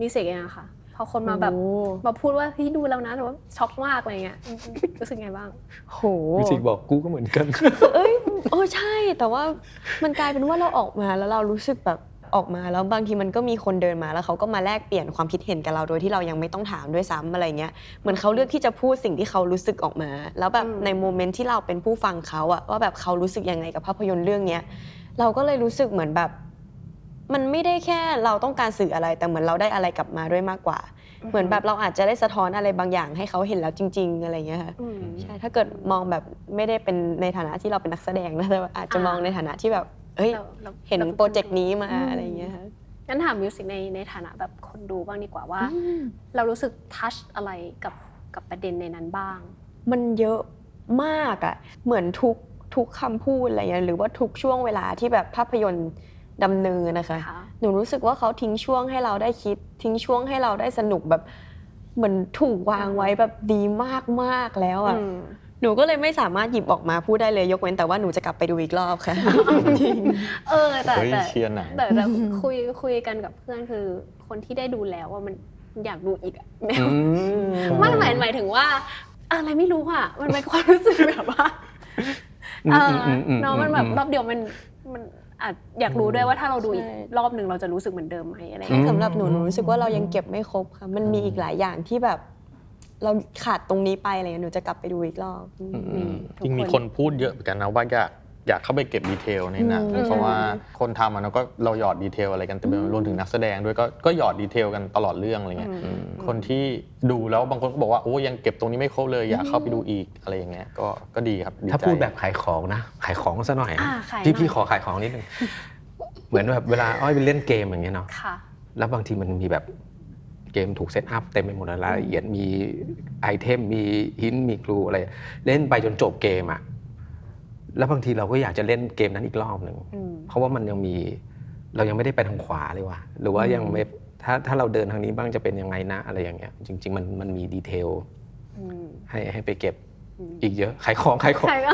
มิวสิกเองอะค่ะ พอคนมาแบบโอ้ มาพูดว่าพี่ดูแล้วนะแต่ว่าช็อกมากอะไรเงี้ยอืมรู้สึกไงบ้าง โห วิจิกบอกกูก็เหมือนกัน เอ้ยโอ้ใช่แต่ว่ามันกลายเป็นว่าเราออกมาแล้วเรารู้สึกแบบ ออกมาแล้วบางทีมันก็มีคนเดินมาแล้วเขาก็มาแลกเปลี่ยนความคิดเห็นกับเราโดยที่เรายังไม่ต้องถามด้วยซ้ำอะไรเงี้ยเหมือนเขาเลือกที่จะพูดสิ่งที่เขารู้สึกออกมา แล้วแบบอืมใน moment ที่เราเป็นผู้ฟังเขาอะว่าแบบเขารู้สึกยังไงกับภาพยนตร์เรื่องเนี้ยเราก็เลยรู้สึกเหมือนแบบ มันไม่ได้แค่เราต้องการสื่ออะไรแต่เหมือนเราได้อะไรกลับมาด้วยมากกว่า เหมือนแบบเราอาจจะได้สะท้อนอะไรบางอย่างให้เขาเห็นแล้วจริง ๆ อะไรเงี้ยค่ะอืมใช่ถ้าเกิดมองแบบไม่ได้เป็นในฐานะที่เราเป็นนักแสดงนะแต่ว่าอาจจะอ่ามมองในฐานะที่แบบ เอ้ยเราเราเห็นราโปรเจกต์นี้มาอืมอะไรอย่างเงี้ยค่ะงั้นถามมิวสิกในในฐานะแบบคนดูบ้างดีกว่าว่า เรารู้สึกทัชอะไรกับกับประเด็นในนั้นบ้าง มันเยอะมากอะเหมือนทุกทุกคำพูดอะไรเงี้ยหรือว่าทุกช่วงเวลาที่แบบภาพยนตร์ดำเนินนะคะค่ะหนูรู้สึกว่าเขาทิ้งช่วงให้เราได้คิด ทิ้งช่วงให้เราได้สนุกแบบเหมือนถูกวางไว้แบบดีมากๆแล้วอะอืม หนูก็เลยไม่สามารถหยิบออกมาพูดได้เลยยกเว้นแต่ว่าหนูจะกลับไปดูอีกรอบค่ะ เออแต่เฮ้ยแต่เชียร์หนัง แต่แต่คุยคุยกันกับเพื่อนคือคนที่ได้ดูแล้วว่ามันอยากดูอีกอะไม่หมายหมายถึงว่า อะไรไม่รู้อะมันเป็นความรู้สึกแบบว่าเอออมอืมเนาะมันแบบรอบเดียวมันมันอาจอยากรู้ด้วยว่าถ้าเราดูอีกใช่ รอบหนึ่งเราจะรู้สึกเหมือนเดิมไหมอะไรอืเงี้ยมสำหรับหนูหนูรู้สึกว่าเรายังเก็บไม่ครบค่ะ มันมีอีกหลายอย่างที่แบบ เราขาดตรงนี้ไปอะไรเงี้ยหนูจะกลับไปดูอีกรอบนี่จริงมีคนพูดเยอะเหมือนกันนะว่าอยากอยากเข้าไปเก็บ detail ในหนังอืมเพราะว่าคนทำอะเนาะก็เราหยอด detail อะไรกันเต็มไปหมดรวมถึงนักแสดงด้วยก็ก็หยอด detail กันตลอดเรื่องอะไรเงี้ยอืมคนที่ดูแล้วบางคนก็บอกว่าโอ้ยังเก็บตรงนี้ไม่ครบเลยอยากเข้าไปดูอีกอะไรอย่างเงี้ยก็ก็ดีครับดีถ้าใจพูดแบบขายของนะ ขายของซะหน่อยนะอ่าขายหน่พี่อยพี่ขอขายของนิดนึงเหมือนแบบเวลาอ้อยไปเล่นเกมอย่างเงี้ยเนาะค่ะ แล้วบางทีมันมีแบบ เกมถูก set up เต็มไปหมดเลยรายละเอียดมี item มีหินมีครูอะไร เล่นไปจนจบเกมอะแล้วบางทีเราก็อยากจะเล่นเกมนั้นอีกรอบหนึ่งอืมเพราะว่ามันยังมีเรายังไม่ได้ไปทางขวาเลยว่ะหรือว่ายังไม่ถ้าถ้าเราเดินทางนี้บ้างจะเป็นยังไงนะอะไรอย่างเงี้ย จริง ๆ มันมันมีดีเทลอืมให้ให้ไปเก็บอืมอีกเยอะขายของขายของใครก็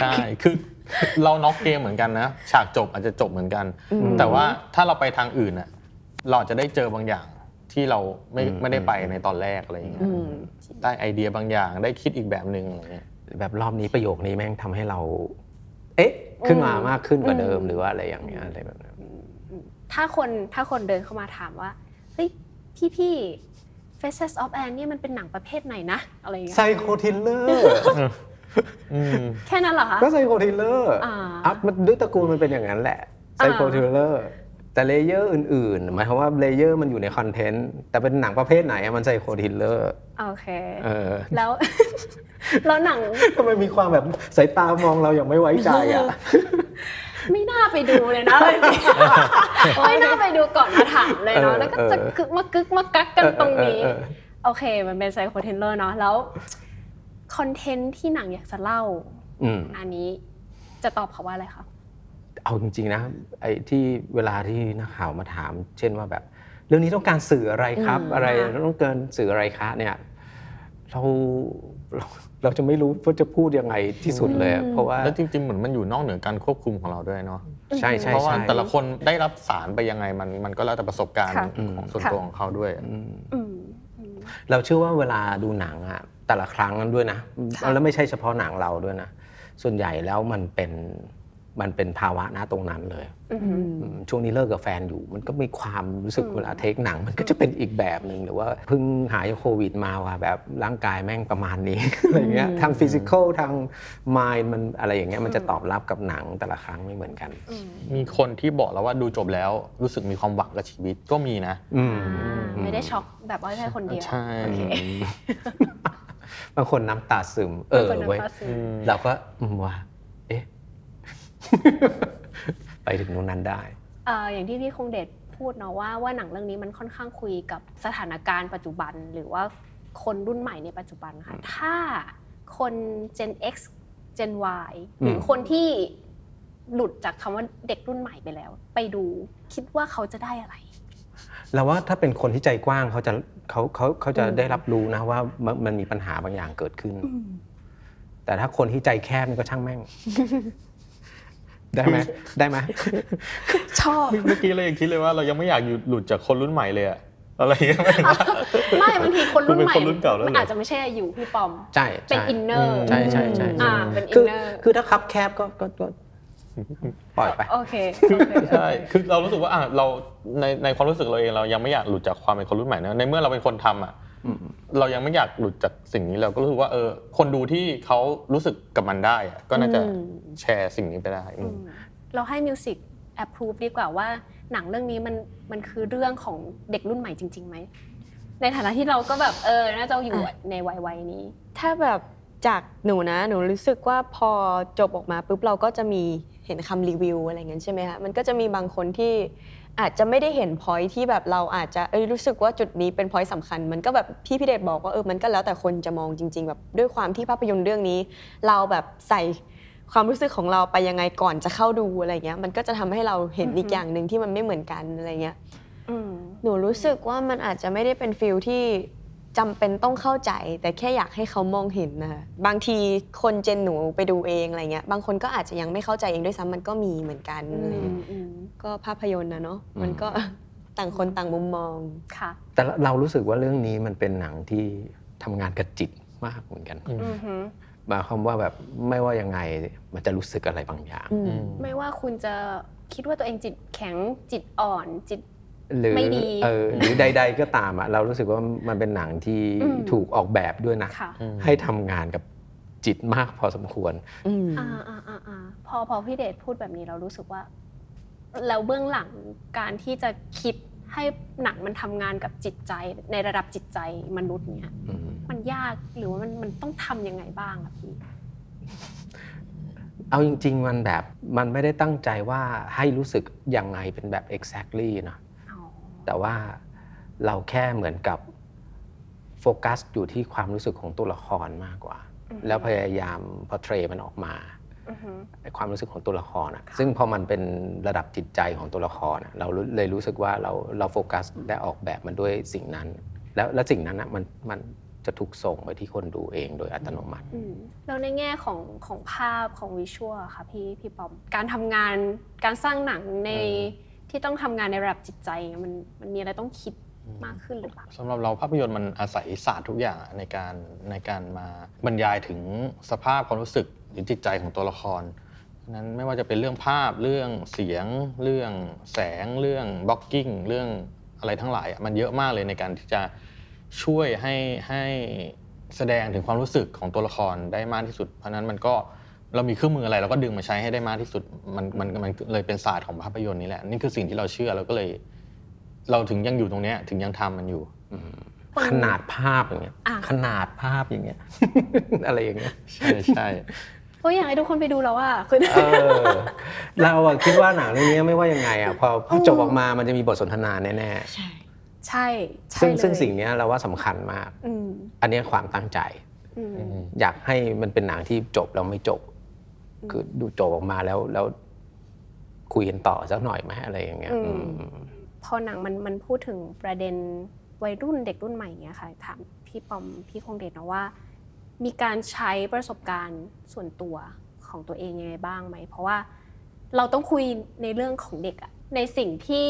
ใช่คือเราน็อกเกมเหมือนกันนะ ฉากจบอาจจะจบเหมือนกันอืมแต่ว่าถ้าเราไปทางอื่นน่ะเราอาจจะได้เจอบางอย่าง ที่เราไม่อืม ไม่ได้ไปในตอนแรกอะไรอย่างเงี้ยอืม ได้ไอเดียบางอย่างได้คิดอีกแบบหนึ่งอะไรเงี้ย แบบรอบนี้ประโยคนี้แม่งทำให้เรา เอ๊ะ ขึ้นมาอืมมากขึ้นกว่าเดิมอืม หรือว่าอะไรอย่างเงี้ยอะไรแบบนั้น ถ้าคนถ้าคนเดินเข้ามาถามว่าเฮ้ยพี่พี่ Faces of Anne เนี่ยมันเป็นหนังประเภทไหนนะอะไรอย่างเงี้ยไซโค thriller อืม แค่นั้นเหรอคะ ก็ psycho thriller อ่า อะมันด้วยตระกูลมันเป็นอย่างนั้นแหละ psycho อ่า thriller แต่ layer อื่นๆ หมายความว่า layer มันอยู่ใน content แต่เป็นหนังประเภทไหนอะมัน psycho thriller โอเค เออ แล้ว แล้วหนัง ทำไมมีความแบบสายตามองเราอย่างไม่ไว้ใจอะไม่น่าไปดูเลยนะจริงๆไม่น่าไปดูก่อนมาถามเลยเนาะเออแล้วก็จะเออกึกมากึกมากักกันตรงนี้เออเออเออโอเค มันเป็นไซโคเทนเลอร์เนาะ แล้วคอนเทนต์ที่หนังอยากจะเล่าอืมอันนี้จะตอบเขาว่าอะไรคะ เอาจริงๆนะไอ้ที่เวลาที่นักข่าวมาถาม เช่นว่าแบบ เรื่องนี้ต้องการสื่ออะไรครับอืมอะไรค่ะต้องเกินสื่ออะไรคะเนี่ยเราเราเราจะไม่รู้ว่าจะพูดยังไงที่สุดเลยอะเพราะว่าแล้วจริงๆเหมือนมันอยู่นอกเหนือการควบคุมของเราด้วยเนาะใช่ใช่เพราะว่าใช่แต่ละคนได้รับสารไปยังไงมันมันก็แล้วแต่ประสบการณ์ค่ะของส่วนค่ะตัวของเขาด้วยอืมอืมอืมเราเชื่อว่าเวลาดูหนังอะแต่ละครั้งนั้นด้วยนะค่ะแล้วไม่ใช่เฉพาะหนังเราด้วยนะส่วนใหญ่แล้วมันเป็น มันเป็นภาวะณตรงนั้นเลยอืมอืมอืมช่วงนี้เลิกกับแฟนอยู่ มันก็มีความรู้สึกอืมเวลาเทคหนัง มันก็จะเป็นอีกแบบหนึ่งหรือว่าเพิ่งหายโควิดมาว่าแบบร่างกายแม่งประมาณนี้อะไรเงี้ยทางฟิสิกอลทางมายมันอะไรอย่างเงี้ยมันจะตอบรับกับหนังแต่ละครั้งไม่เหมือนกันอืมมีคนที่บอกแล้วว่าดูจบแล้วรู้สึกมีความหวังกับชีวิตก็มีนะอืมอ่าไม่ได้ช็อกแบบว่าแค่คนเดียวใช่โอเคบางคนน้ำตาซึม เออบางคนเว้ยน้ำตาซึมอืมเราก็อืมว่าเอ๊ะ ไปถึงตรงนั้นได้เอ่ออย่างที่พี่คงเดชพูดเนาะว่าว่าหนังเรื่องนี้มันค่อนข้างคุยกับสถานการณ์ปัจจุบัน หรือว่าคนรุ่นใหม่ในปัจจุบันค่ะถ้าคน Gen X Gen Y หรืออมคนที่หลุดจากคำว่าเด็กรุ่นใหม่ไปแล้ว ไปดูคิดว่าเขาจะได้อะไรเราว่าถ้าเป็นคนที่ใจกว้างเขาจะเขาเขาเขาจะอืมได้รับรู้นะว่ามันมันมีปัญหาบางอย่างเกิดขึ้น แต่ถ้าคนที่ใจแคบนี่ก็ช่างแม่ง ได้ไหมได้ไหมชอบเมื่อกี้เรายังคิดเลยว่าเรายังไม่อยากอยู่หลุดจากคนรุ่นใหม่เลยอะอะไรอย่างเงี้ยหมายถึงว่าไม่บางทีคนรุ่นใหม่คุณเป็นคนรุ่นเก่าแล้วเหรอมันอาจจะไม่ใช่อายุพี่ป้อมใช่เป็นใช่ inner ใช่ใช่ใช่อ่าใช่เป็น inner คือถ้าคับแคบก็ก็ก็ปล่อยไปโอเคโอเคใช่คือเรารู้สึกว่าอะเราในในความรู้สึกเราเองเรายังไม่อยากหลุดจากความเป็นคนรุ่นใหม่นะในเมื่อเราเป็นคนทำอะอืม เรายังไม่อยากหลุดจากสิ่งนี้เราก็รู้สึกว่าเออ คนดูที่เขารู้สึกกับมันได้อะก็น่าจะอืมแชร์สิ่งนี้ไปได้อืมเราให้มิวสิกแอปพรูฟดีกว่าว่าหนังเรื่องนี้มันมันคือเรื่องของเด็กรุ่นใหม่จริงๆไหมในฐานะที่เราก็แบบเออน่าจะอยู่ในวัยวัยนี้ ถ้าแบบจากหนูนะหนูรู้สึกว่าพอจบออกมาปุ๊บเราก็จะมีเห็นคำรีวิวอะไรเงี้ยใช่ไหมคะมันก็จะมีบางคนที่ อาจจะไม่ได้เห็นพอยที่แบบเราอาจจะเอ้ยรู้สึกว่าจุดนี้เป็นพอยสำคัญ มันก็แบบพี่พี่เดชบอกว่าเออมันก็แล้วแต่คนจะมองจริง ๆ แบบด้วยความที่ภาพยนตร์เรื่องนี้ เราแบบใส่ความรู้สึกของเราไปยังไงก่อนจะเข้าดูอะไรเงี้ย มันก็จะทำให้เราเห็นอีกอย่างหนึ่งที่มันไม่เหมือนกันอะไรเงี้ยหนูรู้สึกว่ามันอาจจะไม่ได้เป็นฟิลที่จำเป็นต้องเข้าใจ แต่แค่อยากให้เขามองเห็นนะคะบางทีคนเจนหนูไปดูเองอะไรเงี้ย บางคนก็อาจจะยังไม่เข้าใจเองด้วยซ้ำมันก็มีเหมือนกัน อือะไรมเงี้ยอืมก็ภาพยนตร์นะเนาะมันก็ต่างคนต่างมุมมองค่ะ แต่เรารู้สึกว่าเรื่องนี้มันเป็นหนังที่ทำงานกับจิตมากเหมือนกันอืมอือหือหมายความว่าแบบไม่ว่ายังไงมันจะรู้สึกอะไรบางอย่างอืมอืมไม่ว่าคุณจะคิดว่าตัวเองจิตแข็งจิตอ่อนจิตหรือไม่ดีเออหรือใด ๆ ก็ตามอะเรารู้สึกว่ามันเป็นหนังที่อืมถูกออกแบบด้วยนะค่ะอืมให้ทำงานกับจิตมากพอสมควรอืมอ่าอ่าอ่าอ่าพอพอพี่เดชพูดแบบนี้เรารู้สึกว่า แล้วเบื้องหลังการที่จะคิดให้หนังมันทำงานกับจิตใจในระดับจิตใจมนุษย์เนี่ยอืมมันยากหรือว่ามันมันต้องทำยังไงบ้างอะพี่ เอาจริง ๆ มันแบบมันไม่ได้ตั้งใจว่าให้รู้สึกยังไงเป็นแบบ exactly นะอ๋อแต่ว่าเราแค่เหมือนกับโฟกัสอยู่ที่ความรู้สึกของตัวละครมากกว่าแล้วพยายามพอเทรมันออกมาอือหือไอ้ ความรู้สึกของตัวละครอะซึ่งพอมันเป็นระดับจิตใจของตัวละครอะเรารู้เลยรู้สึกว่าเราเราโฟกัสและออกแบบมันด้วยสิ่งนั้น แล้วแล้วสิ่งนั้นอะมันมันจะถูกส่งไปที่คนดูเองโดยอัตโนมัติอืมแล้วในแง่ของของภาพของวิชวลค่ะพี่พี่ปอม การทำงานการสร้างหนังในที่ต้องทำงานในระดับจิตใจมันมันมีอะไรต้องคิดมากขึ้นหรือเปล่าสำหรับเราภาพยนตร์มันอาศัยศาสตร์ทุกอย่างอะในการในการมาบรรยายถึงสภาพความรู้สึก หรือจิตใจของตัวละครฉะนั้นไม่ว่าจะเป็นเรื่องภาพเรื่องเสียง เรื่องแสงเรื่องบล็อกกิ้งเรื่องอะไรทั้งหลายอะมันเยอะมากเลยในการที่จะช่วยให้ให้แสดงถึงความรู้สึกของตัวละครได้มากที่สุด เพราะฉะนั้นมันก็เรามีเครื่องมืออะไรเราก็ดึงมาใช้ให้ได้มากที่สุดมันมันมันเลยเป็นศาสตร์ของภาพยนตร์นี่แหละนี่คือสิ่งที่เราเชื่อเราก็เลย เราถึงยังอยู่ตรงเนี้ยถึงยังทำมันอยู่คนขนาดภาพอย่างเงี้ยอะขนาดภาพอย่างเงี้ยอะไรอย่างเงี้ยใช่ใช่เพ ราะอยากให้ทุกคนไปดูแล้วว่าคือ เออเราอะคิดว่าหนังเรื่องนี้ไม่ว่ายังไงอะพอพอจบออกมามันจะมีบทสนทนาแน่ใช่ ใช่ใช่ๆซึ่งเลยซึ่งสิ่งเนี้ยเราว่าสำคัญมาก อืมอันเนี้ยความตั้งใจ อืม อยากให้มันเป็นหนังที่จบแล้วไม่จบคือดูจบออกมาแล้วแล้วคุยกันต่อสักหน่อยไหมอะไรอย่างเงี้ยอืม อืม พอหนังมันมันพูดถึงประเด็นวัยรุ่นเด็กรุ่นใหม่เงี้ยค่ะถามพี่ปอมพี่คงเดชนะว่า มีการใช้ประสบการณ์ส่วนตัวของตัวเองยังไงบ้างไหม เพราะว่าเราต้องคุยในเรื่องของเด็กอะในสิ่งที่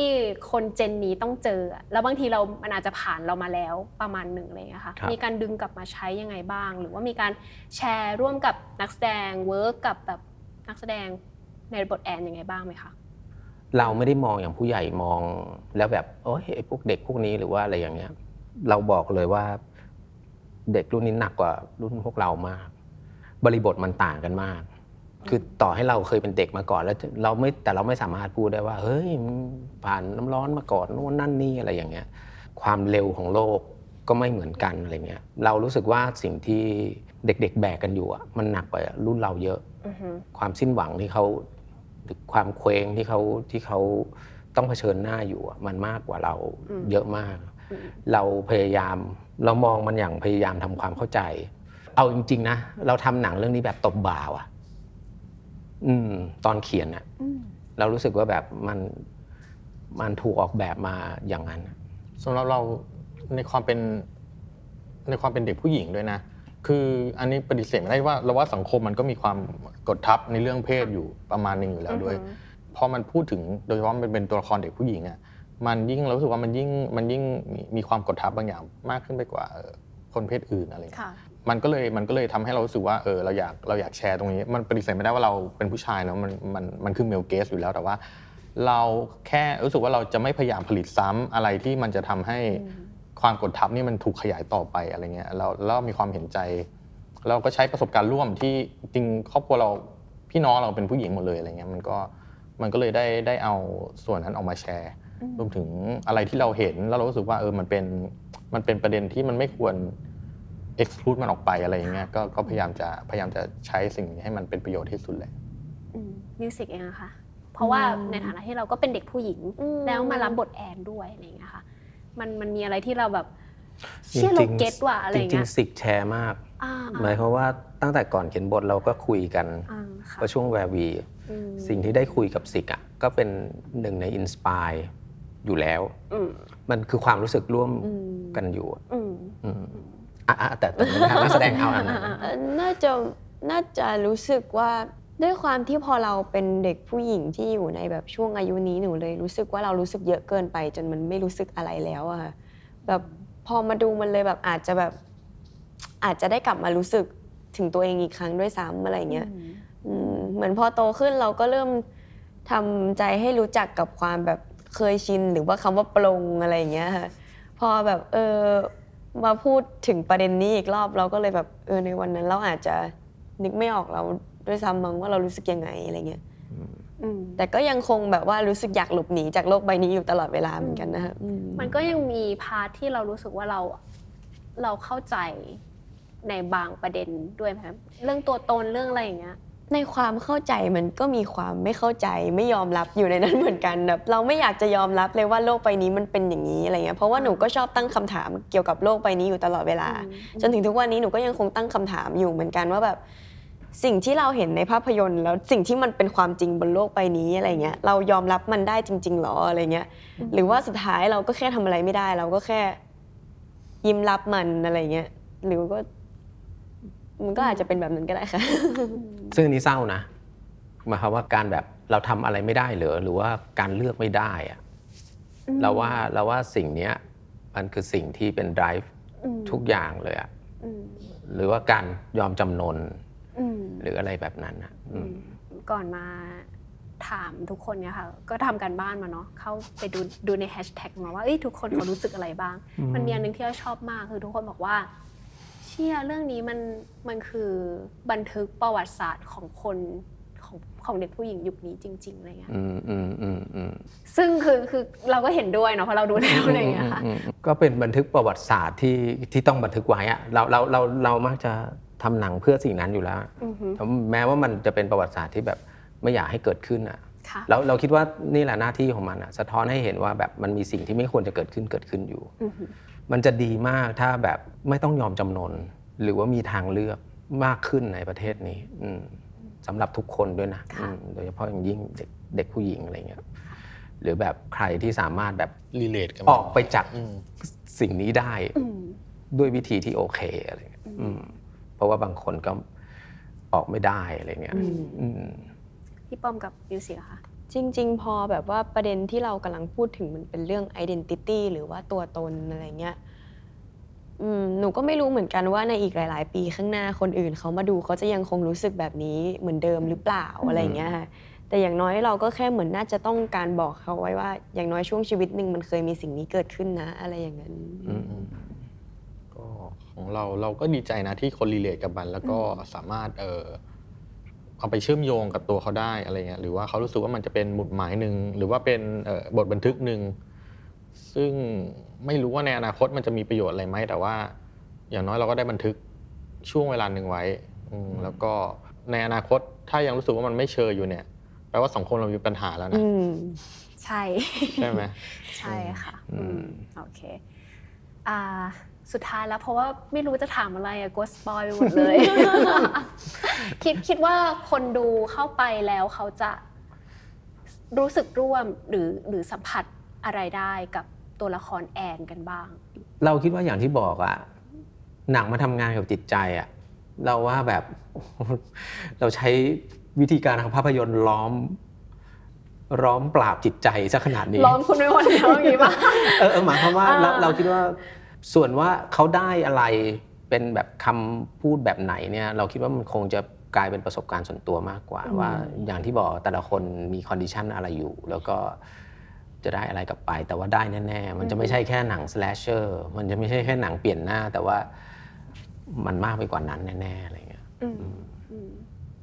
คนเจนนี้ต้องเจออะแล้วบางทีเรา มันอาจจะผ่านเรามาแล้วประมาณหนึ่งอะไรเลยค่ะครับมีการดึงกลับมาใช้ยังไงบ้าง หรือว่ามีการแชร์ร่วมกับนักแสดงเวิร์กกับแบบนักแสดงในบทแอนยังไงบ้างไหมคะเราไม่ได้มองอย่างผู้ใหญ่มองแล้วแบบโอ้ยไอ้พวกเด็กพวกนี้หรือว่าอะไรอย่างเงี้ย เราบอกเลยว่า เด็กรุ่นนี้หนักกว่ารุ่นพวกเรามาก บริบทมันต่างกันมาก คือต่อให้เราเคยเป็นเด็กมาก่อนแล้วเราไม่แต่เราไม่สามารถพูดได้ว่า เฮ้ยมึงผ่านน้ำร้อนมาก่อนโน่นนั่นนี่อะไรอย่างเงี้ย ความเร็วของโลกก็ไม่เหมือนกันอะไรเงี้ย เรารู้สึกว่าสิ่งที่เด็ก ๆ แบกกันอยู่อะมันหนักกว่ารุ่นเราเยอะอือฮึความสิ้นหวังที่เขาหรือความเคว้งที่เขาที่เขาต้องเผชิญหน้าอยู่อะมันมากกว่าเราอืมเยอะมากอืมเราพยายาม เรามองมันอย่างพยายามทำความเข้าใจ เอาจริง ๆ นะ เราทำหนังเรื่องนี้แบบตบบ่าวอะอืม ตอนเขียนอะอืมเรารู้สึกว่าแบบมันมันถูกออกแบบมาอย่างนั้นอะสำหรับเราในความเป็นในความเป็นเด็กผู้หญิงด้วยนะ คืออันนี้ปฏิเสธไม่ได้ว่าเราว่าสังคมมันก็มีความกดทับในเรื่องเพศอยู่ประมาณหนึ่งอยู่แล้วด้วยอือฮึพอมันพูดถึงโดยเฉพาะมันเป็นตัวละครเด็กผู้หญิงอะ มันยิ่งเรารู้สึกว่ามันยิ่งมันยิ่งมีมีความกดทับบางอย่างมากขึ้นไปกว่าเอ่อคนเพศอื่นอะไรอย่างเงี้ยค่ะมันก็เลยมันก็เลยทำให้เรารู้สึกว่าเออเราอยากเราอยากแชร์ตรงนี้ มันปฏิเสธไม่ได้ว่าเราเป็นผู้ชายเนาะมันมันมันคือเมลเกสอยู่แล้วแต่ว่า เราแค่รู้สึกว่าเราจะไม่พยายามผลิตซ้ำอะไรที่มันจะทำให้ความกดทับนี่มันถูกขยายต่อไปอะไรเงี้ยเราเรามีความเห็นใจ เราก็ใช้ประสบการณ์ร่วมที่จริงครอบครัวเราพี่น้องเราเป็นผู้หญิงหมดเลยอะไรเงี้ยมันก็มันก็เลยได้ได้เอาส่วนนั้นออกมาแชร์ รวมถึงอะไรที่เราเห็นแล้วเรารู้สึกว่าเออมันเป็นมันเป็นประเด็นที่มันไม่ควร exclude มันออกไปอะไรอย่างเงี้ยก็ก็พยายามจะพยายามจะใช้สิ่งนี้ให้มันเป็นประโยชน์ที่สุดเลยมิวสิกเองอะค่ะ เพราะว่าอืมในฐานะที่เราก็เป็นเด็กผู้หญิงอืมแล้วมารับบทแอนด้วยอะไรอย่างเงี้ยค่ะ มันมันมีอะไรที่เราแบบจเชื่อเราริงๆเก็ตว่ะอะไรอย่างจริเงี้งยๆสิกแชร์มากอ่าหมายความว่าตั้งแต่ก่อนเขียนบทเราก็คุยกันอ่าค่ะก็ช่วงแวร์วีอืมสิ่งที่ได้คุยกับสิกอะก็เป็นหนึ่งในอินสปาย อยู่แล้วอืมมันคือความรู้สึกร่วมอืมกันอยู่อะอืมอืมอะอะแต่แต่ในฐานะนักแสดงเอาอันนั้นเอ่อน่าจะน่าจะรู้สึกว่าด้วยความที่พอเราเป็นเด็กผู้หญิงที่อยู่ในแบบช่วงอายุนี้หนูเลยรู้สึกว่าเรารู้สึกเยอะเกินไป จนมันไม่รู้สึกอะไรแล้วอะค่ะแบบพอมาดูมันเลยแบบอาจจะแบบ อาจจะได้กลับมารู้สึกถึงตัวเองอีกครั้งด้วยซ้ำอะไรเงี้ยอืมเหมือนพอโตขึ้นเราก็เริ่มทำใจให้รู้จักกับความแบบ เคยชินหรือว่าคำว่าปลงอะไรอย่างเงี้ยค่ะพอแบบเออมาพูดถึงประเด็นนี้อีกรอบเราก็เลยแบบเออในวันนั้น เราอาจจะนึกไม่ออกเราด้วยซ้ำมั้งว่าเรารู้สึกยังไงอะไรเงี้ยอืม แต่ก็ยังคงแบบว่ารู้สึกอยากหลบหนีจากโลกใบนี้อยู่ตลอดเวลาเหมือนกันนะคะอืม มันก็ยังมีพาร์ทที่เรารู้สึกว่าเราเราเข้าใจในบางประเด็นด้วยไหมครับเรื่องตัวตนเรื่องอะไรอย่างเงี้ย ในความเข้าใจมันก็มีความไม่เข้าใจไม่ยอมรับอยู่ในนั้นเหมือนกันแบบเราไม่อยากจะยอมรับเลยว่าโลกใบนี้มันเป็นอย่างนี้อะไรเงี้ยเพราะว่าหนูก็ชอบตั้งคำถามเกี่ยวกับโลกใบนี้อยู่ตลอดเวลาอืมจนถึงทุกวันนี้หนูก็ยังคงตั้งคำถามอยู่เหมือนกันว่าแบบสิ่งที่เราเห็นในภาพยนตร์ แล้วสิ่งที่มันเป็นความจริงบนโลกใบนี้อะไรเงี้ยเรายอมรับมันได้จริงๆหรออะไรเงี้ยหรือว่าสุดท้ายเราก็แค่ทำอะไรไม่ได้ เราก็แค่ยิ้มรับมันอะไรเงี้ยหรือก็ มันก็อาจจะเป็นแบบนั้นก็ได้ค่ะ ซึ่งอันนี้เศร้านะหมายความว่าการแบบเราทำอะไรไม่ได้เหรือหรือว่าการเลือกไม่ได้อะเราว่าเราว่าสิ่งเนี้ยมันคือสิ่งที่เป็น drive อืมทุกอย่างเลยอะอืมหรือว่าการยอมจำนนอืม หรืออะไรแบบนั้นอะอืม ก่อนมาถามทุกคนเนี่ยค่ะ ก็ทำการบ้านมาเนาะเข้าไปดูดูในแฮชแท็กมาว่าเอ้ยทุกคนเขารู้สึกอะไรบ้างมันมีอันหนึงที่เราชอบมากคือทุกคนบอกว่าเชื่อเรื่องนี้มันมันคือบันทึกประวัติศาสตร์ของคนของของเด็กผู้หญิงยุคนี้จริง ๆอะไรเงี้ยอืมอืมอืมอืมซึ่งคือคือเราก็เห็นด้วยเนาะเพราะเราดูแล้วอะไรเงี้ยค่ะอืมอืมก็เป็นบันทึกประวัติศาสตร์ที่ที่ต้องบันทึกไว้อะเราเราเราเรามักจะทำหนังเพื่อสิ่งนั้นอยู่แล้วอือฮึแม้ว่ามันจะเป็นประวัติศาสตร์ที่แบบไม่อยากให้เกิดขึ้นอะค่ะแล้วเราคิดว่านี่แหละหน้าที่ของมันอะสะท้อนให้เห็นว่าแบบมันมีสิ่งที่ไม่ควรจะเกิดขึ้นเกิดขึ้นอยู่อือฮึ มันจะดีมากถ้าแบบไม่ต้องยอมจำนน หรือว่ามีทางเลือกมากขึ้นในประเทศนี้อืมสำหรับทุกคนด้วยนะอืมโดยเฉพาะอย่างยิ่งเด็กเด็กผู้หญิงอะไรเงี้ยหรือแบบใครที่สามารถแบบ relate กันออกไปจากอืมสิ่งนี้ได้อืมด้วยวิธีที่โอเคอะไรเงี้ยอืมเพราะว่าบางคนก็ออกไม่ได้อะไรเงี้ยอืมอืมพี่ป้อมกับมิวสิกอะค่ะ จริง ๆ พอแบบว่าประเด็นที่เรากำลังพูดถึงมันเป็นเรื่อง identity หรือว่าตัวตนอะไรเงี้ยอืมหนูก็ไม่รู้เหมือนกันว่าในอีกหลาย ๆ ปีข้างหน้าคนอื่นเขามาดูเขาจะยังคงรู้สึกแบบนี้เหมือนเดิมหรือเปล่าอะไรเงี้ยค่ะแต่อย่างน้อยเราก็แค่เหมือนน่าจะต้องการบอกเขาไว้ว่า อย่างน้อยช่วงชีวิตหนึ่งมันเคยมีสิ่งนี้เกิดขึ้นนะ อะไรอย่างนั้นอืมก็ของเราเราก็ดีใจนะที่คนรีเลทกับมัน แล้วก็สามารถเออ เอาไปเชื่อมโยงกับตัวเขาได้อะไรเงี้ยหรือว่าเขารู้สึกว่ามันจะเป็นหมุดหมายหนึ่งหรือว่าเป็นเอ่อบทบันทึกหนึ่งซึ่งไม่รู้ว่าในอนาคตมันจะมีประโยชน์อะไรไหมแต่ว่า อย่างน้อยเราก็ได้บันทึกช่วงเวลาหนึ่งไว้อืมแล้วก็ในอนาคตถ้ายังรู้สึกว่ามันไม่เชยอยู่เนี่ยแปลว่าสังคมเรามีปัญหาแล้วนะอืมใช่ใช่ไหมใช่ค่ะอืมอืมโอเคอ่า สุดท้ายแล้วเพราะว่าไม่รู้จะถามอะไรอะกลัวสปอยไปหมดเลย คิดคิดว่าคนดูเข้าไปแล้วเขาจะรู้สึกร่วมหรือหรือสัมผัสอะไรได้กับตัวละครแอนกันบ้าง เราคิดว่าอย่างที่บอกอะหนังมาทำงานกับจิตใจอะเราว่าแบบเราใช้วิธีการทางภาพยนตร์ล้อมร้อมปราบจิตใจซะขนาดนี้ล้อมคุณไปหมดแล้วอย่างนี้ป่ะเออเออหมายความว่าอ่าเราเราคิดว่า ส่วนว่าเขาได้อะไรเป็นแบบคำพูดแบบไหนเนี่ยเราคิดว่ามันคงจะกลายเป็นประสบการณ์ส่วนตัวมากกว่า ว่าอย่างที่บอกแต่ละคนมี condition อะไรอยู่ แล้วก็จะได้อะไรกลับไป แต่ว่าได้แน่ๆมันจะไม่ใช่แค่หนัง slasher มันจะไม่ใช่แค่หนังเปลี่ยนหน้า แต่ว่ามันมากไปกว่านั้นแน่ๆอะไรเงี้ยอืมอืม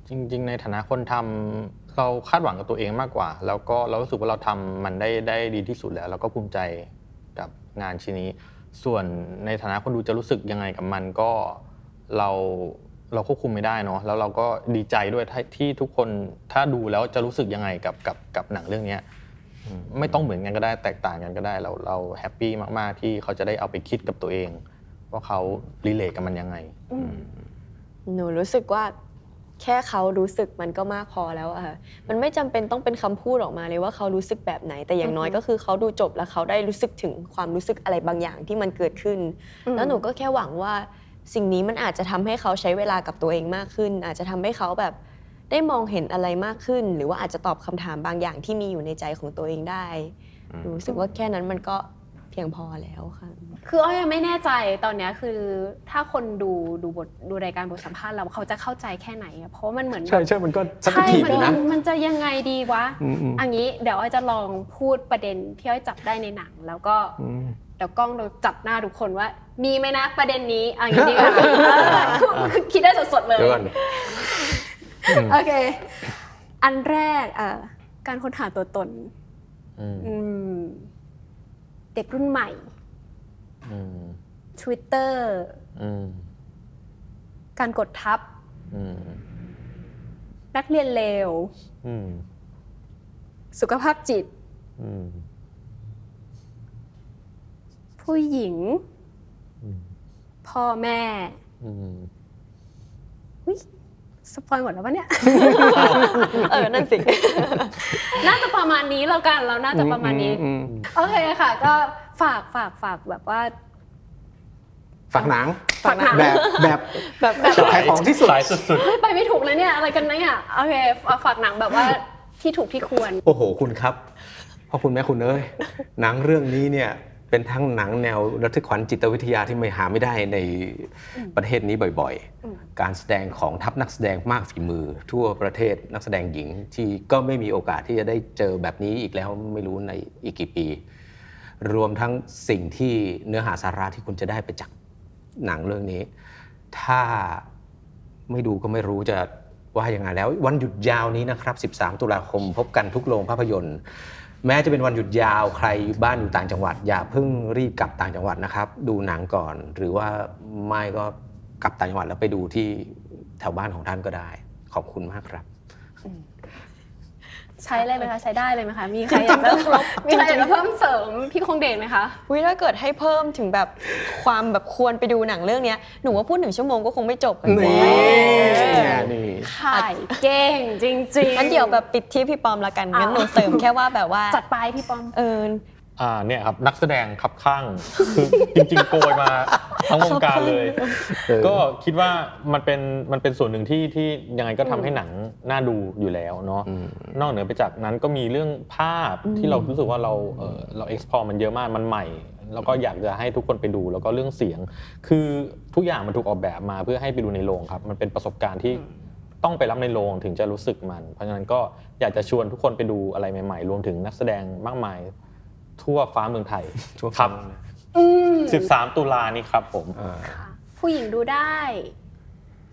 จริง ๆ ในฐานะคนทำเราคาดหวังกับตัวเองมากกว่า แล้วก็เรารู้สึกว่าเราทำมันได้ได้ดีที่สุดแล้วเราก็ภูมิใจกับงานชิ้นนี้ ส่วนในฐานะคนดูจะรู้สึกยังไงกับมันก็เราเราควบคุมไม่ได้เนาะแล้วเราก็ดีใจด้วยที่ทุกคนถ้าดูแล้วจะรู้สึกยังไงกับกับกับหนังเรื่องนี้ไม่ต้องเหมือนกันก็ได้แตกต่างกันก็ได้ เราเราแฮปปี้มาก ๆ ที่เขาจะได้เอาไปคิดกับตัวเอง ว่าเขารีเลทกับมันยังไงหนูรู้สึกว่า แค่เขารู้สึกมันก็มากพอแล้วอะค่ะมันไม่จำเป็นต้องเป็นคำพูดออกมาเลยว่าเขารู้สึกแบบไหนแต่อย่างน้อยอือฮึก็คือเขาดูจบแล้วเขาได้รู้สึกถึงความรู้สึกอะไรบางอย่างที่มันเกิดขึ้นอืมแล้วหนูก็แค่หวังว่าสิ่งนี้มันอาจจะทำให้เขาใช้เวลากับตัวเองมากขึ้น อาจจะทำให้เขาแบบได้มองเห็นอะไรมากขึ้น หรือว่าอาจจะตอบคำถามบางอย่างที่มีอยู่ในใจของตัวเองได้หนูรู้สึกว่าแค่นั้นมันก็ เพียงพอแล้วค่ะ คืออ้อยยังไม่แน่ใจตอนเนี้ยคือถ้าคนดูดูบทดูรายการบทสัมภาษณ์เราเขาจะเข้าใจแค่ไหนอะเพราะว่ามันเหมือนใช่ใช่มันก็สักใช่ทีมัอยู่นะ มันมันจะยังไงดีวะอืมอืมอันนี้เดี๋ยวอ้อยจะลองพูดประเด็นที่อ้อยจับได้ในหนัง แล้วก็อืม เดี๋ยวกล้องเราจับหน้าทุกคนว่า มีไหมนะประเด็นนี้อันนี้ดีกว่าเออคือคิดได้สดๆเลย เดี๋ยวก่อนโอเค อันแรกอะการค้นหาตัวตนอืมอืม เด็กรุ่นใหม่อืม Twitter อืมการกดทับอืมนักเรียนเลวอืมสุขภาพจิตอืมผู้หญิงอืมพ่อแม่อืมอุ๊ย สปอยหมดแล้วปะเนี่ย เออ นั่นสิ น่าจะประมาณนี้แล้วกัน เราน่าจะประมาณนี้อืมโอเคค่ะ ก็ฝากฝากฝากแบบว่า ฝากหนัง ฝากหนัง แบบแบบแบบแบบขายของที่สุดสายสุดเฮ้ยไปไม่ถูกเลยเนี่ย อะไรกันเนี่ย โอเคฝากฝากหนังแบบว่าที่ถูกที่ควร โอ้โห คุณครับพ่อคุณแม่คุณเอ้ย หนังเรื่องนี้เนี่ย เป็นทั้งหนังแนวระทึกขวัญจิตวิทยาที่ไม่หาไม่ได้ในประเทศนี้บ่อยอืมๆการแสดงของทัพนักแสดงมากฝีมือ ทั่วประเทศนักแสดงหญิง ที่ก็ไม่มีโอกาสที่จะได้เจอแบบนี้อีกแล้วไม่รู้ในอีกกี่ปี รวมทั้งสิ่งที่เนื้อหาสาระที่คุณจะได้ไปจากหนังเรื่องนี้ ถ้าไม่ดูก็ไม่รู้จะว่ายังไงแล้ว วันหยุดยาวนี้นะครับ 13 ตุลาคมพบกันทุกโรงภาพยนตร์ แม้จะเป็นวันหยุดยาวใครอยู่บ้านอยู่ต่างจังหวัด อย่าเพิ่งรีบกลับต่างจังหวัดนะครับ ดูหนังก่อน หรือว่าไม่ก็กลับต่างจังหวัดแล้วไปดูที่แถวบ้านของท่านก็ได้ ขอบคุณมากครับ ใช้เลยไหมคะใช้ได้เลยไหมคะมีใครอยากจะมีใครอยากจะเพิ่มเสริมพี่คงเดชไหมคะวิถ้าเกิดให้เพิ่มถึงแบบความแบบควรไปดูหนังเรื่องเนี้ยหนูว่าพูดหนึ่งชั่วโมงก็คงไม่จบกันนี่แน่นี่ขายเก่งจริงๆงั้นเดี๋ยวแบบปิดที่พี่ปอมละกันงั้นหนูเสริมแค่ว่าแบบว่าจัดไปพี่ปอมเอออ่าเนี่ยครับนักแสดงขับข้างคือจริงๆโกยมา ทั้งวงการเลยเออก็คิดว่ามันเป็นมันเป็นส่วนหนึ่งที่ที่ยังไงก็ทำให้หนังน่าดูอยู่แล้วเนาะอืมนอกเหนือไปจากนั้นก็มีเรื่องภาพที่เรารู้สึกว่าเราเออเรา explore มันเยอะมากมันใหม่ แล้วก็อยากจะให้ทุกคนไปดูแล้วก็เรื่องเสียง คือทุกอย่างมันถูกออกแบบมาเพื่อให้ไปดูในโรงครับ มันเป็นประสบการณ์ที่ต้องไปรับในโรงถึงจะรู้สึกมัน เพราะฉะนั้นก็อยากจะชวนทุกคนไปดูอะไรใหม่ๆ รวมถึงนักแสดงมากมาย ทั่วฟ้าเมืองไทยทั่วครัฟ้าบเมื องไทยอืม13 ตุลานี้ครับผม อ่าค่ะผู้หญิงดูได้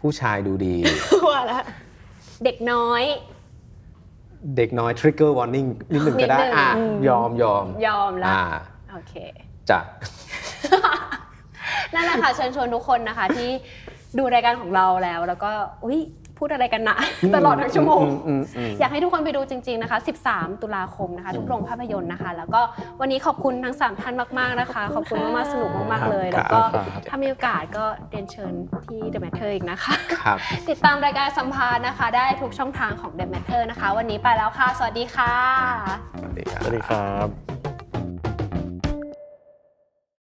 ผู้ชายดูดี ว่าแล้วเด็กน้อย เด็กน้อย trigger warning นิดหนึ่งก็ได้นิดหนึ่ง อะอืมยอมยอมยอมแล้วอ่าโอเค จะ นั่นแหละค่ะเชิญชวนทุกคนนะคะที่ดูรายการของเราแล้ว แล้วก็อุ้ย พูดอะไรกันนะ ตลอดทั้งชั่วโมงอือืมอืมอยากให้ทุกคนไปดูจริง ๆนะคะ 13 ตุลาคมนะคะทุกโรงภาพยนตร์นะคะ แล้วก็วันนี้ขอบคุณทั้ง 3 ท่านมากๆนะคะ ขอบคุณมากๆสนุกมากๆเลยครับแล้วก็ครับถ้ามีโอกาสก็เรียนเชิญที่ The Matter อีกนะคะครับติดตามรายการสัมภาษณ์นะคะ ได้ทุกช่องทางของ The Matter นะคะ วันนี้ไปแล้วค่ะ สวัสดีค่ะ สวัสดีครับสวัสดีครับ